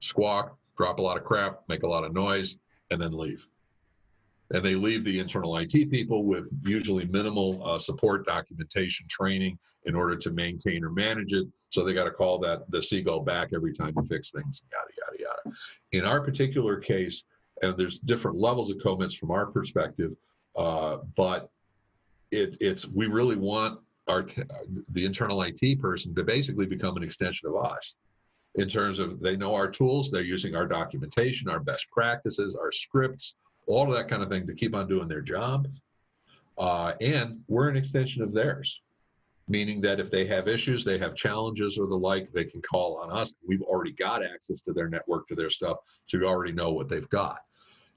B: squawk, drop a lot of crap, make a lot of noise, and then leave and they leave the internal IT people with usually minimal uh, support documentation training in order to maintain or manage it. So they got to call that the seagull back every time to fix things, yada yada yada. In our particular case, and there's different levels of comments from our perspective, uh, but it, it's we really want our the internal IT person to basically become an extension of us in terms of they know our tools, they're using our documentation, our best practices, our scripts all of that kind of thing to keep on doing their jobs. Uh, and we're an extension of theirs, meaning that if they have issues, they have challenges or the like, they can call on us. We've already got access to their network, to their stuff, so we already know what they've got.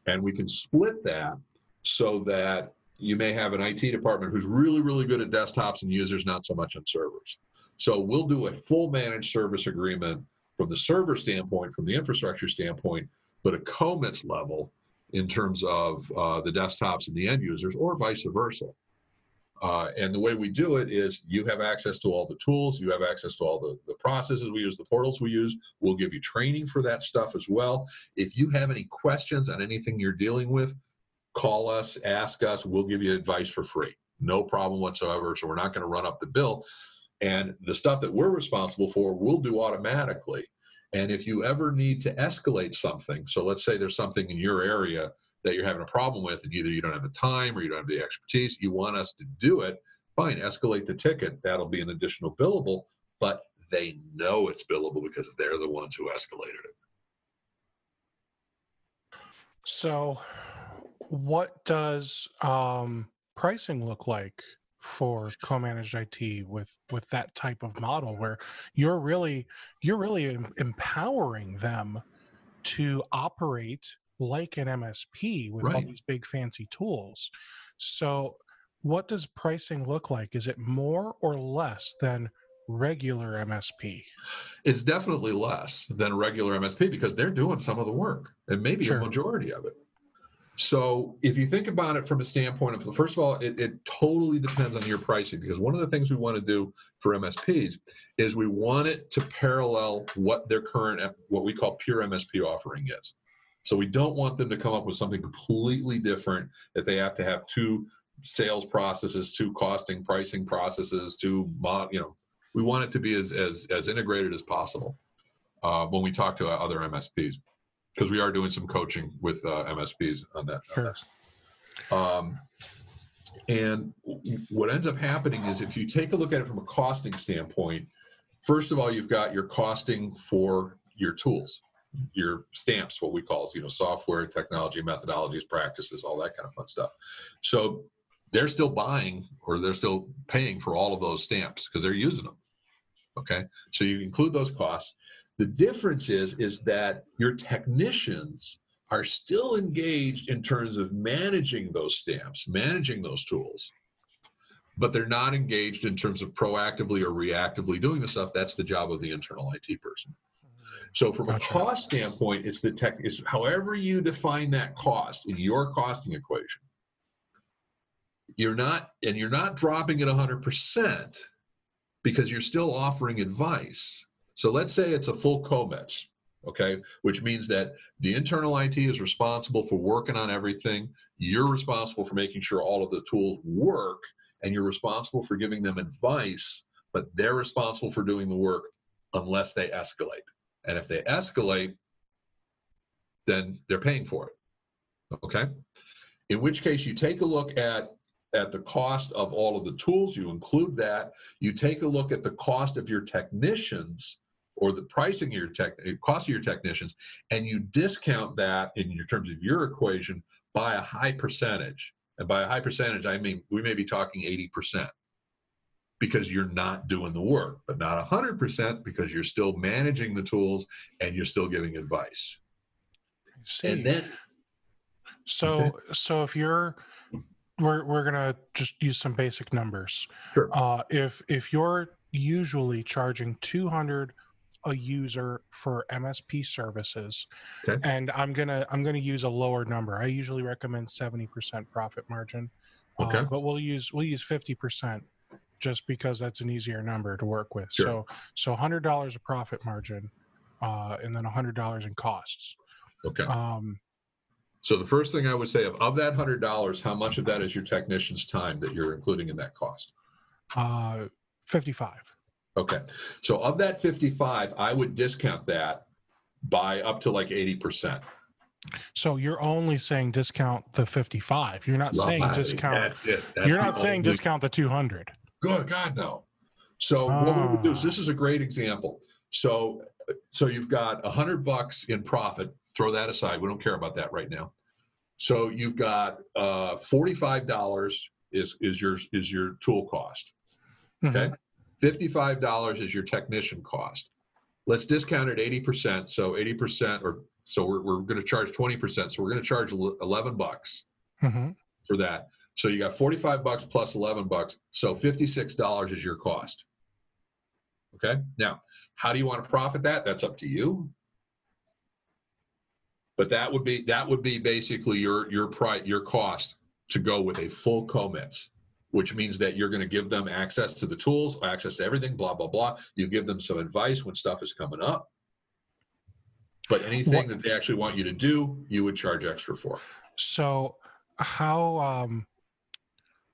B: And we can split that so that you may have an IT department who's really, really good at desktops and users, not so much on servers. So we'll do a full managed service agreement from the server standpoint, from the infrastructure standpoint, but a commits level in terms of uh, the desktops and the end users, or vice versa. Uh, and the way we do it is you have access to all the tools, you have access to all the, the processes we use, the portals we use. We'll give you training for that stuff as well. If you have any questions on anything you're dealing with, call us, ask us, we'll give you advice for free. No problem whatsoever. So we're not going to run up the bill. And the stuff that we're responsible for, we'll do automatically. And if you ever need to escalate something, so let's say there's something in your area that you're having a problem with, and either you don't have the time or you don't have the expertise, you want us to do it, fine, escalate the ticket. That'll be an additional billable, but they know it's billable because they're the ones who escalated it.
A: So, what does um, pricing look like for co-managed IT with with that type of model where you're really you're really empowering them to operate like an MSP with right. all these big fancy tools. So what does pricing look like? Is it more or less than regular MSP?
B: It's definitely less than regular MSP because they're doing some of the work and maybe sure. a majority of it. So if you think about it from a standpoint of, first of all, it, it, totally depends on your pricing because one of the things we want to do for MSPs is we want it to parallel what their current, what we call pure MSP offering is. So we don't want them to come up with something completely different that they have to have two sales processes, two costing pricing processes, two, you know, we want it to be as, as, as integrated as possible uh, when we talk to other MSPs because we are doing some coaching with uh, MSPs on that. Sure. Um, and what ends up happening is if you take a look at it from a costing standpoint, first of all, you've got your costing for your tools, your stamps, what we call, you know, software, technology, methodologies, practices, all that kind of fun stuff. So they're still buying or they're still paying for all of those stamps because they're using them. Okay, so you include those costs. The difference is, is that your technicians are still engaged in terms of managing those stamps, managing those tools, but they're not engaged in terms of proactively or reactively doing the stuff. That's the job of the internal IT person. So from gotcha. a cost standpoint, it's the tech, it's however you define that cost in your costing equation. You're not, and you're not dropping it 100% because you're still offering advice so let's say it's a full commits, okay, which means that the internal IT is responsible for working on everything. You're responsible for making sure all of the tools work, and you're responsible for giving them advice, but they're responsible for doing the work unless they escalate. And if they escalate, then they're paying for it. Okay? In which case, you take a look at at the cost of all of the tools, you include that. You take a look at the cost of your technicians or the pricing of your tech, cost of your technicians, and you discount that in your terms of your equation by a high percentage. And by a high percentage, I mean we may be talking 80% because you're not doing the work, but not 100% because you're still managing the tools and you're still giving advice.
A: See.
B: And then,
A: So
B: Okay.
A: so if you're we're we're gonna just use some basic numbers.
B: Sure.
A: Uh, if if you're usually charging two hundred a user for MSP services,
B: Okay.
A: and I'm gonna I'm gonna use a lower number. I usually recommend seventy percent profit margin. Uh, but we'll use we'll use fifty percent just because that's an easier number to work with.
B: Sure.
A: So so hundred dollars of profit margin, uh, and then hundred dollars in costs.
B: okay.
A: Um,
B: So the first thing I would say of, of that hundred dollars, how much of that is your technician's time that you're including in that cost?
A: uh, fifty-five.
B: Okay, so of that fifty-five, I would discount that by up to like eighty percent.
A: So you're only saying discount the 55. You're not saying discount.
B: That's it. That's
A: You're
B: the
A: not saying
B: only-
A: discount the 200.
B: Good God, no. So what we would do is,
A: ah.
B: this is a great example. So, so you've got a hundred bucks in profit, throw that aside. We don't care about that right now. So you've got, uh, forty-five dollars is, is your, is your tool cost.
A: Mhm.
B: Okay. Mm-hmm. $55 is your technician cost. Let's discount it 80%. So 80% or so we're, we're going to charge 20%. So we're going to charge 11 bucks
A: mm-hmm.
B: for that. So you got 45 bucks plus 11 bucks. So $56 is your cost. Okay. Now, how do you want to profit that? That's up to you. But that would be that would be basically your your price your cost to go with a full commits which means that you're going to give them access to the tools, access to everything, blah blah blah. You give them some advice when stuff is coming up. But anything
A: What-
B: that they actually want you to do, you would charge extra for.
A: So how um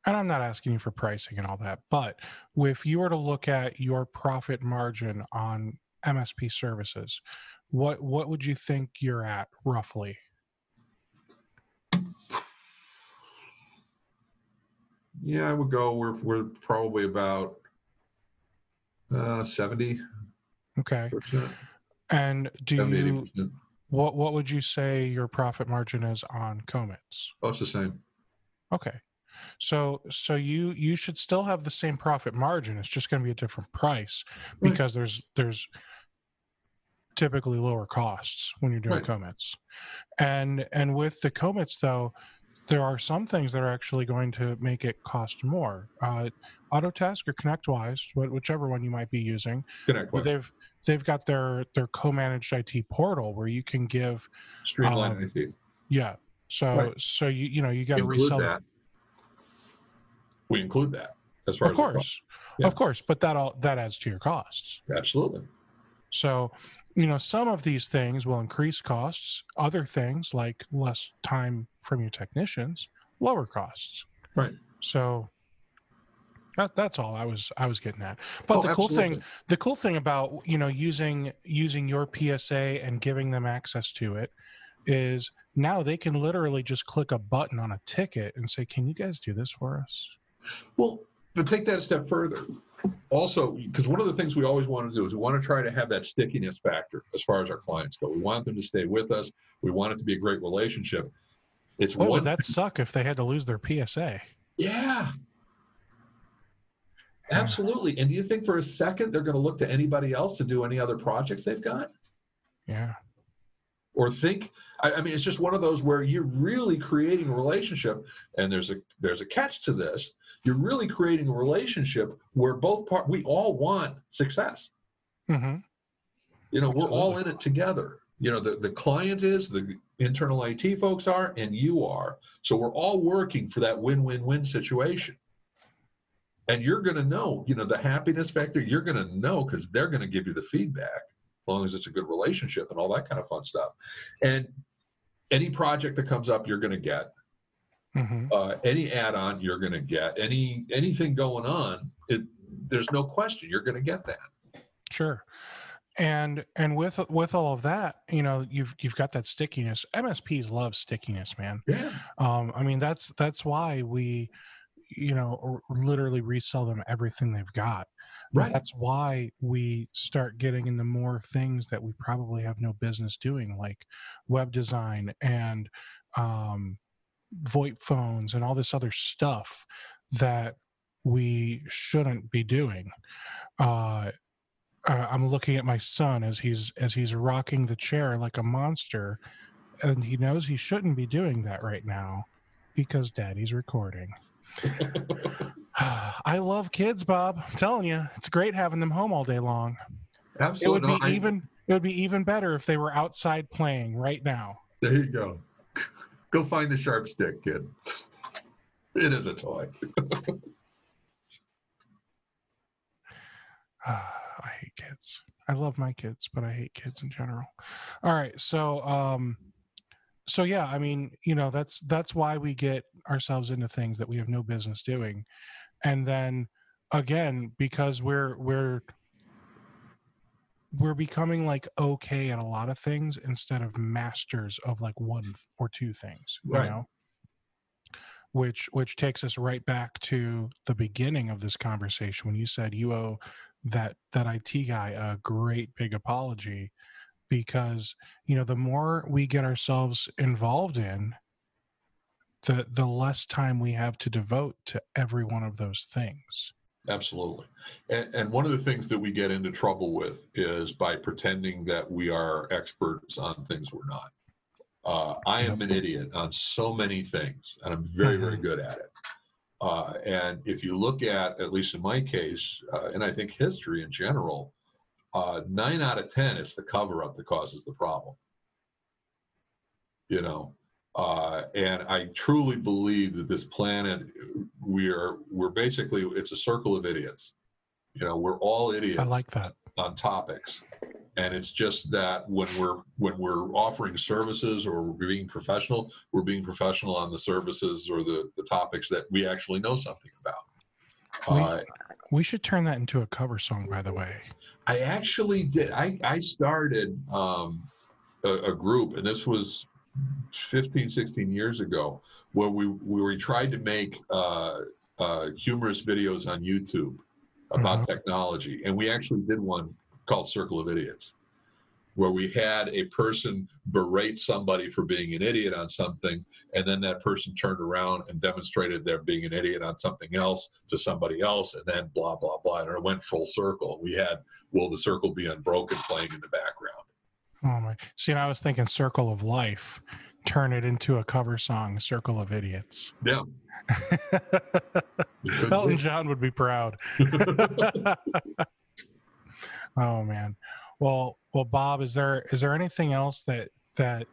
A: and I'm not asking you for pricing and all that, but if you were to look at your profit margin on MSP services, what what would you think you're at roughly?
B: Yeah, I would go. We're we're probably about uh, seventy
A: Okay.
B: percent,
A: And do
B: seventy eighty
A: you
B: percent.
A: what what would you say your profit margin is on Comets?
B: Oh, it's the same.
A: Okay. So so you you should still have the same profit margin. It's just going to be a different price
B: Right.
A: because there's there's typically lower costs when you're doing
B: Right.
A: comets. And and with the comets though, there are some things that are actually going to make it cost more. Uh, Autotask or ConnectWise, wh- whichever one you might be using,
B: Connect
A: but
B: one.
A: they've they've got their their co-managed IT portal where you can give
B: Streamline
A: um,
B: IT.
A: yeah. So
B: Right.
A: so you you know you got to resell
B: that. We include that as far
A: of
B: as
A: course
B: Yeah.
A: of course but that all that adds to your costs
B: Absolutely.
A: So you know some of these things will increase costs. Other things like less time from your technicians lower costs.
B: Right.
A: so that, that's all i was i was getting at. But
B: Oh,
A: the cool thing the cool thing about you know using using your psa and giving them access to it is now they can literally just click a button on a ticket and say can you guys do this for us?
B: Well, but take that a step further. Also, because one of the things we always want to do is we want to try to have that stickiness factor as far as our clients go. We want them to stay with us. We want it to be a great relationship. It's
A: oh,
B: one
A: would that suck if they had to lose their PSA.
B: Yeah.
A: Yeah.
B: Absolutely. And do you think for a second they're going to look to anybody else to do any other projects they've got?
A: Yeah.
B: Or think I, I mean it's just one of those where you're really creating a relationship and there's a there's a catch to this. You're really creating a relationship where both part we all want success.
A: hmm
B: You know, we're all in it together. You know, the, the client is, the internal IT folks are, and you are. So we're all working for that win-win-win situation. And you're going to know, you know, the happiness factor, you're going to know because they're going to give you the feedback as long as it's a good relationship and all that kind of fun stuff. And any project that comes up, you're going to get.
A: Hmm
B: Uh, any add-on, you're going to get. Any anything going on, it, there's no question you're going to get that.
A: Sure. And and with with all of that, you know, you've you've got that stickiness. MSPs love stickiness, man.
B: Yeah.
A: Um, I mean, that's that's why we you know, literally resell them everything they've got.
B: Right.
A: That's why we start getting into more things that we probably have no business doing, like web design and um, VoIP phones and all this other stuff that we shouldn't be doing. Uh, I'm looking at my son as he's as he's rocking the chair like a monster, and he knows he shouldn't be doing that right now because Daddy's recording. I love kids, Bob. I'm telling you, it's great having them home all day long.
B: Absolutely.
A: It would be even it would be even better if they were outside playing right now.
B: There you go. Go find the sharp stick, kid. It is a toy.
A: I hate kids. I love my kids, but I hate kids in general. All right, so um so yeah, I mean, you know, that's that's why we get ourselves into things that we have no business doing. And then again, because we're we're we're becoming like okay at a lot of things instead of masters of like one or two things, you
B: Right.
A: know? Which which takes us right back to the beginning of this conversation when you said you owe that that IT guy a great big apology because you know the more we get ourselves involved in the the less time we have to devote to every one of those things.
B: Absolutely. And, and one of the things that we get into trouble with is by pretending that we are experts on things we're not. Uh, I am an idiot on so many things, and I'm very, very good at it. Uh, and if you look at, at least in my case, uh, and I think history in general, uh, nine out of 10, it's the cover up that causes the problem. You know, uh, and I truly believe that this planet, we are, we're basically, it's a circle of idiots. You know, we're all idiots
A: I like that.
B: on topics and it's just that when we're when we're offering services or we're being professional we're being professional on the services or the the topics that we actually know something about
A: We-
B: uh,
A: We should turn that into a cover song by the way.
B: i actually did i i started um a, a group and this was 15 16 years ago where we where we tried to make uh uh humorous videos on youtube about technology. And we actually did one called circle of idiots where we had a person berate somebody for being an idiot on something and then that person turned around and demonstrated they're being an idiot on something else to somebody else and then blah blah blah and it went full circle. We had will the circle be unbroken playing in the background
A: Oh my! See, and I was thinking "Circle of Life," turn it into a cover song, "Circle of Idiots."
B: yeah
A: Elton. John would be proud. oh man. Well, well, Bob, is there is there anything else that that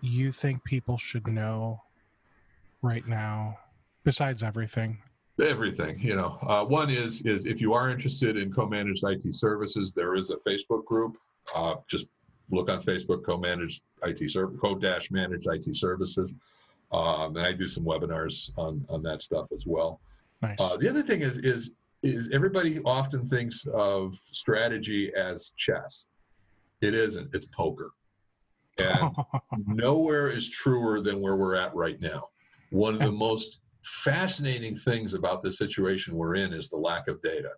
A: you think people should know right now besides everything?
B: everything you know uh, one is is if you are interested in co-managed it services there is a facebook group uh, just look on facebook co-managed it service co-dash managed it services um, and i do some webinars on on that stuff as well
A: Nice.
B: uh, the other thing is is is everybody often thinks of strategy as chess it isn't it's poker and nowhere is truer than where we're at right now. One of the most fascinating things about the situation we're in is the lack of data.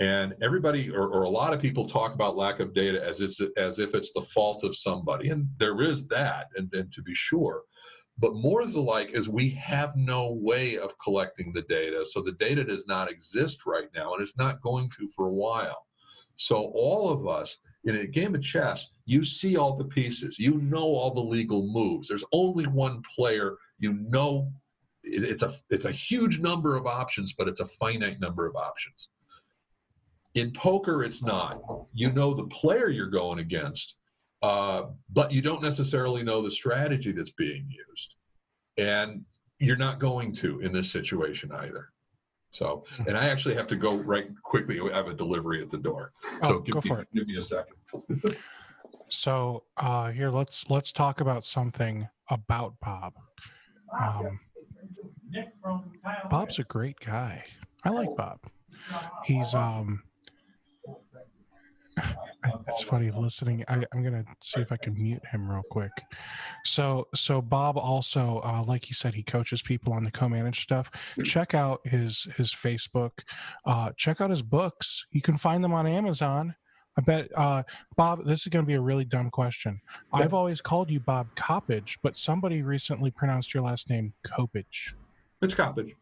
B: And everybody, or, or a lot of people, talk about lack of data as as if it's the fault of somebody, and there is that, and, and to be sure. But more the like is we have no way of collecting the data, so the data does not exist right now, and it's not going to for a while. So all of us in a game of chess, you see all the pieces, you know all the legal moves. There's only one player. You know, it- it's a it's a huge number of options, but it's a finite number of options. In poker, it's not. You know the player you're going against, uh, but you don't necessarily know the strategy that's being used, and you're not going to in this situation either. So, and I actually have to go right quickly. I have a delivery at the door. So
A: Oh,
B: give,
A: go
B: me-
A: for it.
B: give me a second.
A: So uh, here, let's let's talk about something about Bob. Um, Bob's a great guy. I like Bob. He's um It's funny listening. I, I'm gonna see if I can mute him real quick. So, so Bob also, uh, like he said, he coaches people on the co-managed stuff. Check out his his Facebook. Uh, check out his books. You can find them on Amazon. I bet, uh, Bob. This is going to be a really dumb question. I've always called you Bob Coppedge, but somebody recently pronounced your last name Copage.
B: It's
A: Coppedge.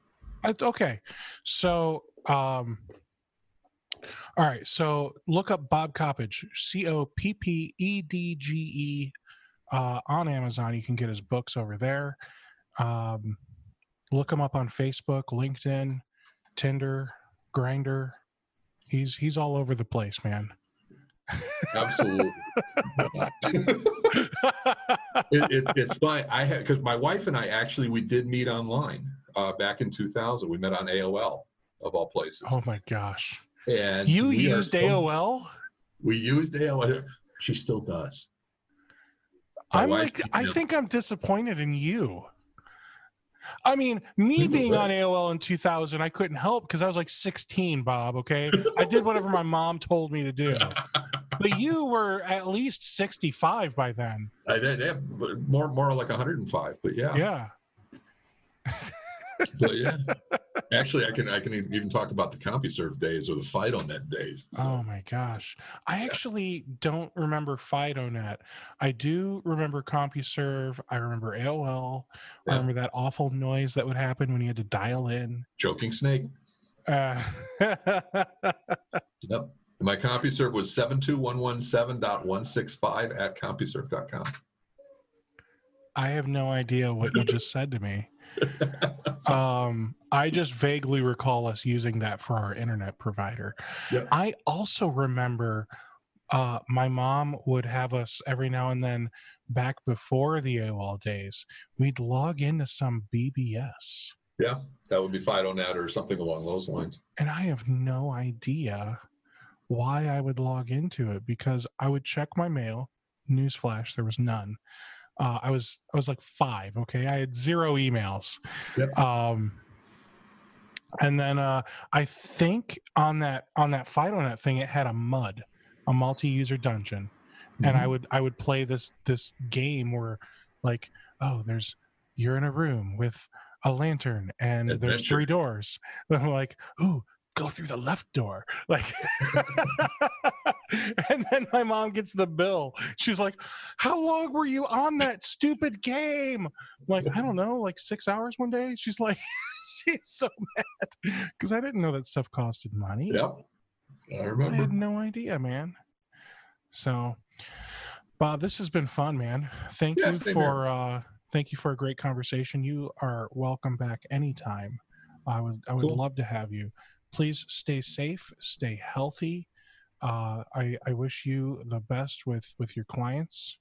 A: Okay, so um, all right. So look up Bob Coppedge, C O P P E D G E, uh, on Amazon. You can get his books over there. Um, look him up on Facebook, LinkedIn, Tinder, Grindr. He's he's all over the place, man.
B: Absolutely. it, it, it's fine. I had because my wife and I actually we did meet online uh, back in 2000. We met on AOL of all places.
A: oh my gosh!
B: And
A: You used
B: so-
A: AOL?
B: We used AOL. She still does. My
A: I'm like, I
B: know-
A: think I'm disappointed in you. I mean, me being on AOL in 2000, I couldn't help because I was like 16, Bob. Okay. I did whatever my mom told me to do. But you were at least 65 by then.
B: I did, yeah, more more like 105. But yeah,
A: Yeah.
B: but yeah. Actually, I can I can even talk about the CompuServe days or the FidoNet days. So,
A: Oh my gosh. I actually don't remember FidoNet. I do remember CompuServe. I remember AOL. I remember that awful noise that would happen when you had to dial in.
B: Joking Snake.
A: Uh,
B: Yep. My CompuServe was 72117.165 at CompuServe.com.
A: I have no idea what you just said to me. Um, I just vaguely recall us using that for our internet provider.
B: Yep.
A: I also remember uh, my mom would have us every now and then back before the AOL days, we'd log into some BBS.
B: Yeah, that would be FidoNet or something along those lines.
A: And I have no idea why I would log into it because I would check my mail. Newsflash, there was none. Uh, I was I was like five. Okay, I had zero emails.
B: Yep.
A: Um, and then uh, I think on that on that FidoNet thing, it had a mud, a multi-user dungeon, and
B: Mm-hmm.
A: I would I would play this this game where, like, oh, there's you're in a room with a lantern and there's three doors. And I'm like, ooh, go through the left door. Like and then my mom gets the bill. She's like, How long were you on that stupid game? I'm like, I don't know, like six hours one day. She's like, she's so mad. Because I didn't know that stuff costed money.
B: Yep. I remember I
A: had no idea, man. So, Bob, this has been fun, man. Thank
B: Yeah,
A: you for uh, thank you for a great conversation. You are welcome back anytime. I would I would
B: Cool.
A: love to have you. Please stay safe, stay healthy. Uh, I I wish you the best with with your clients.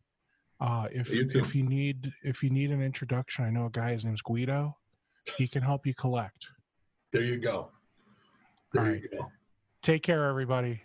A: Uh, if
B: You
A: if you need if you need an introduction, I know a guy. His name's Guido. He can help you collect.
B: There you go. There
A: All
B: you go.
A: Take care, everybody.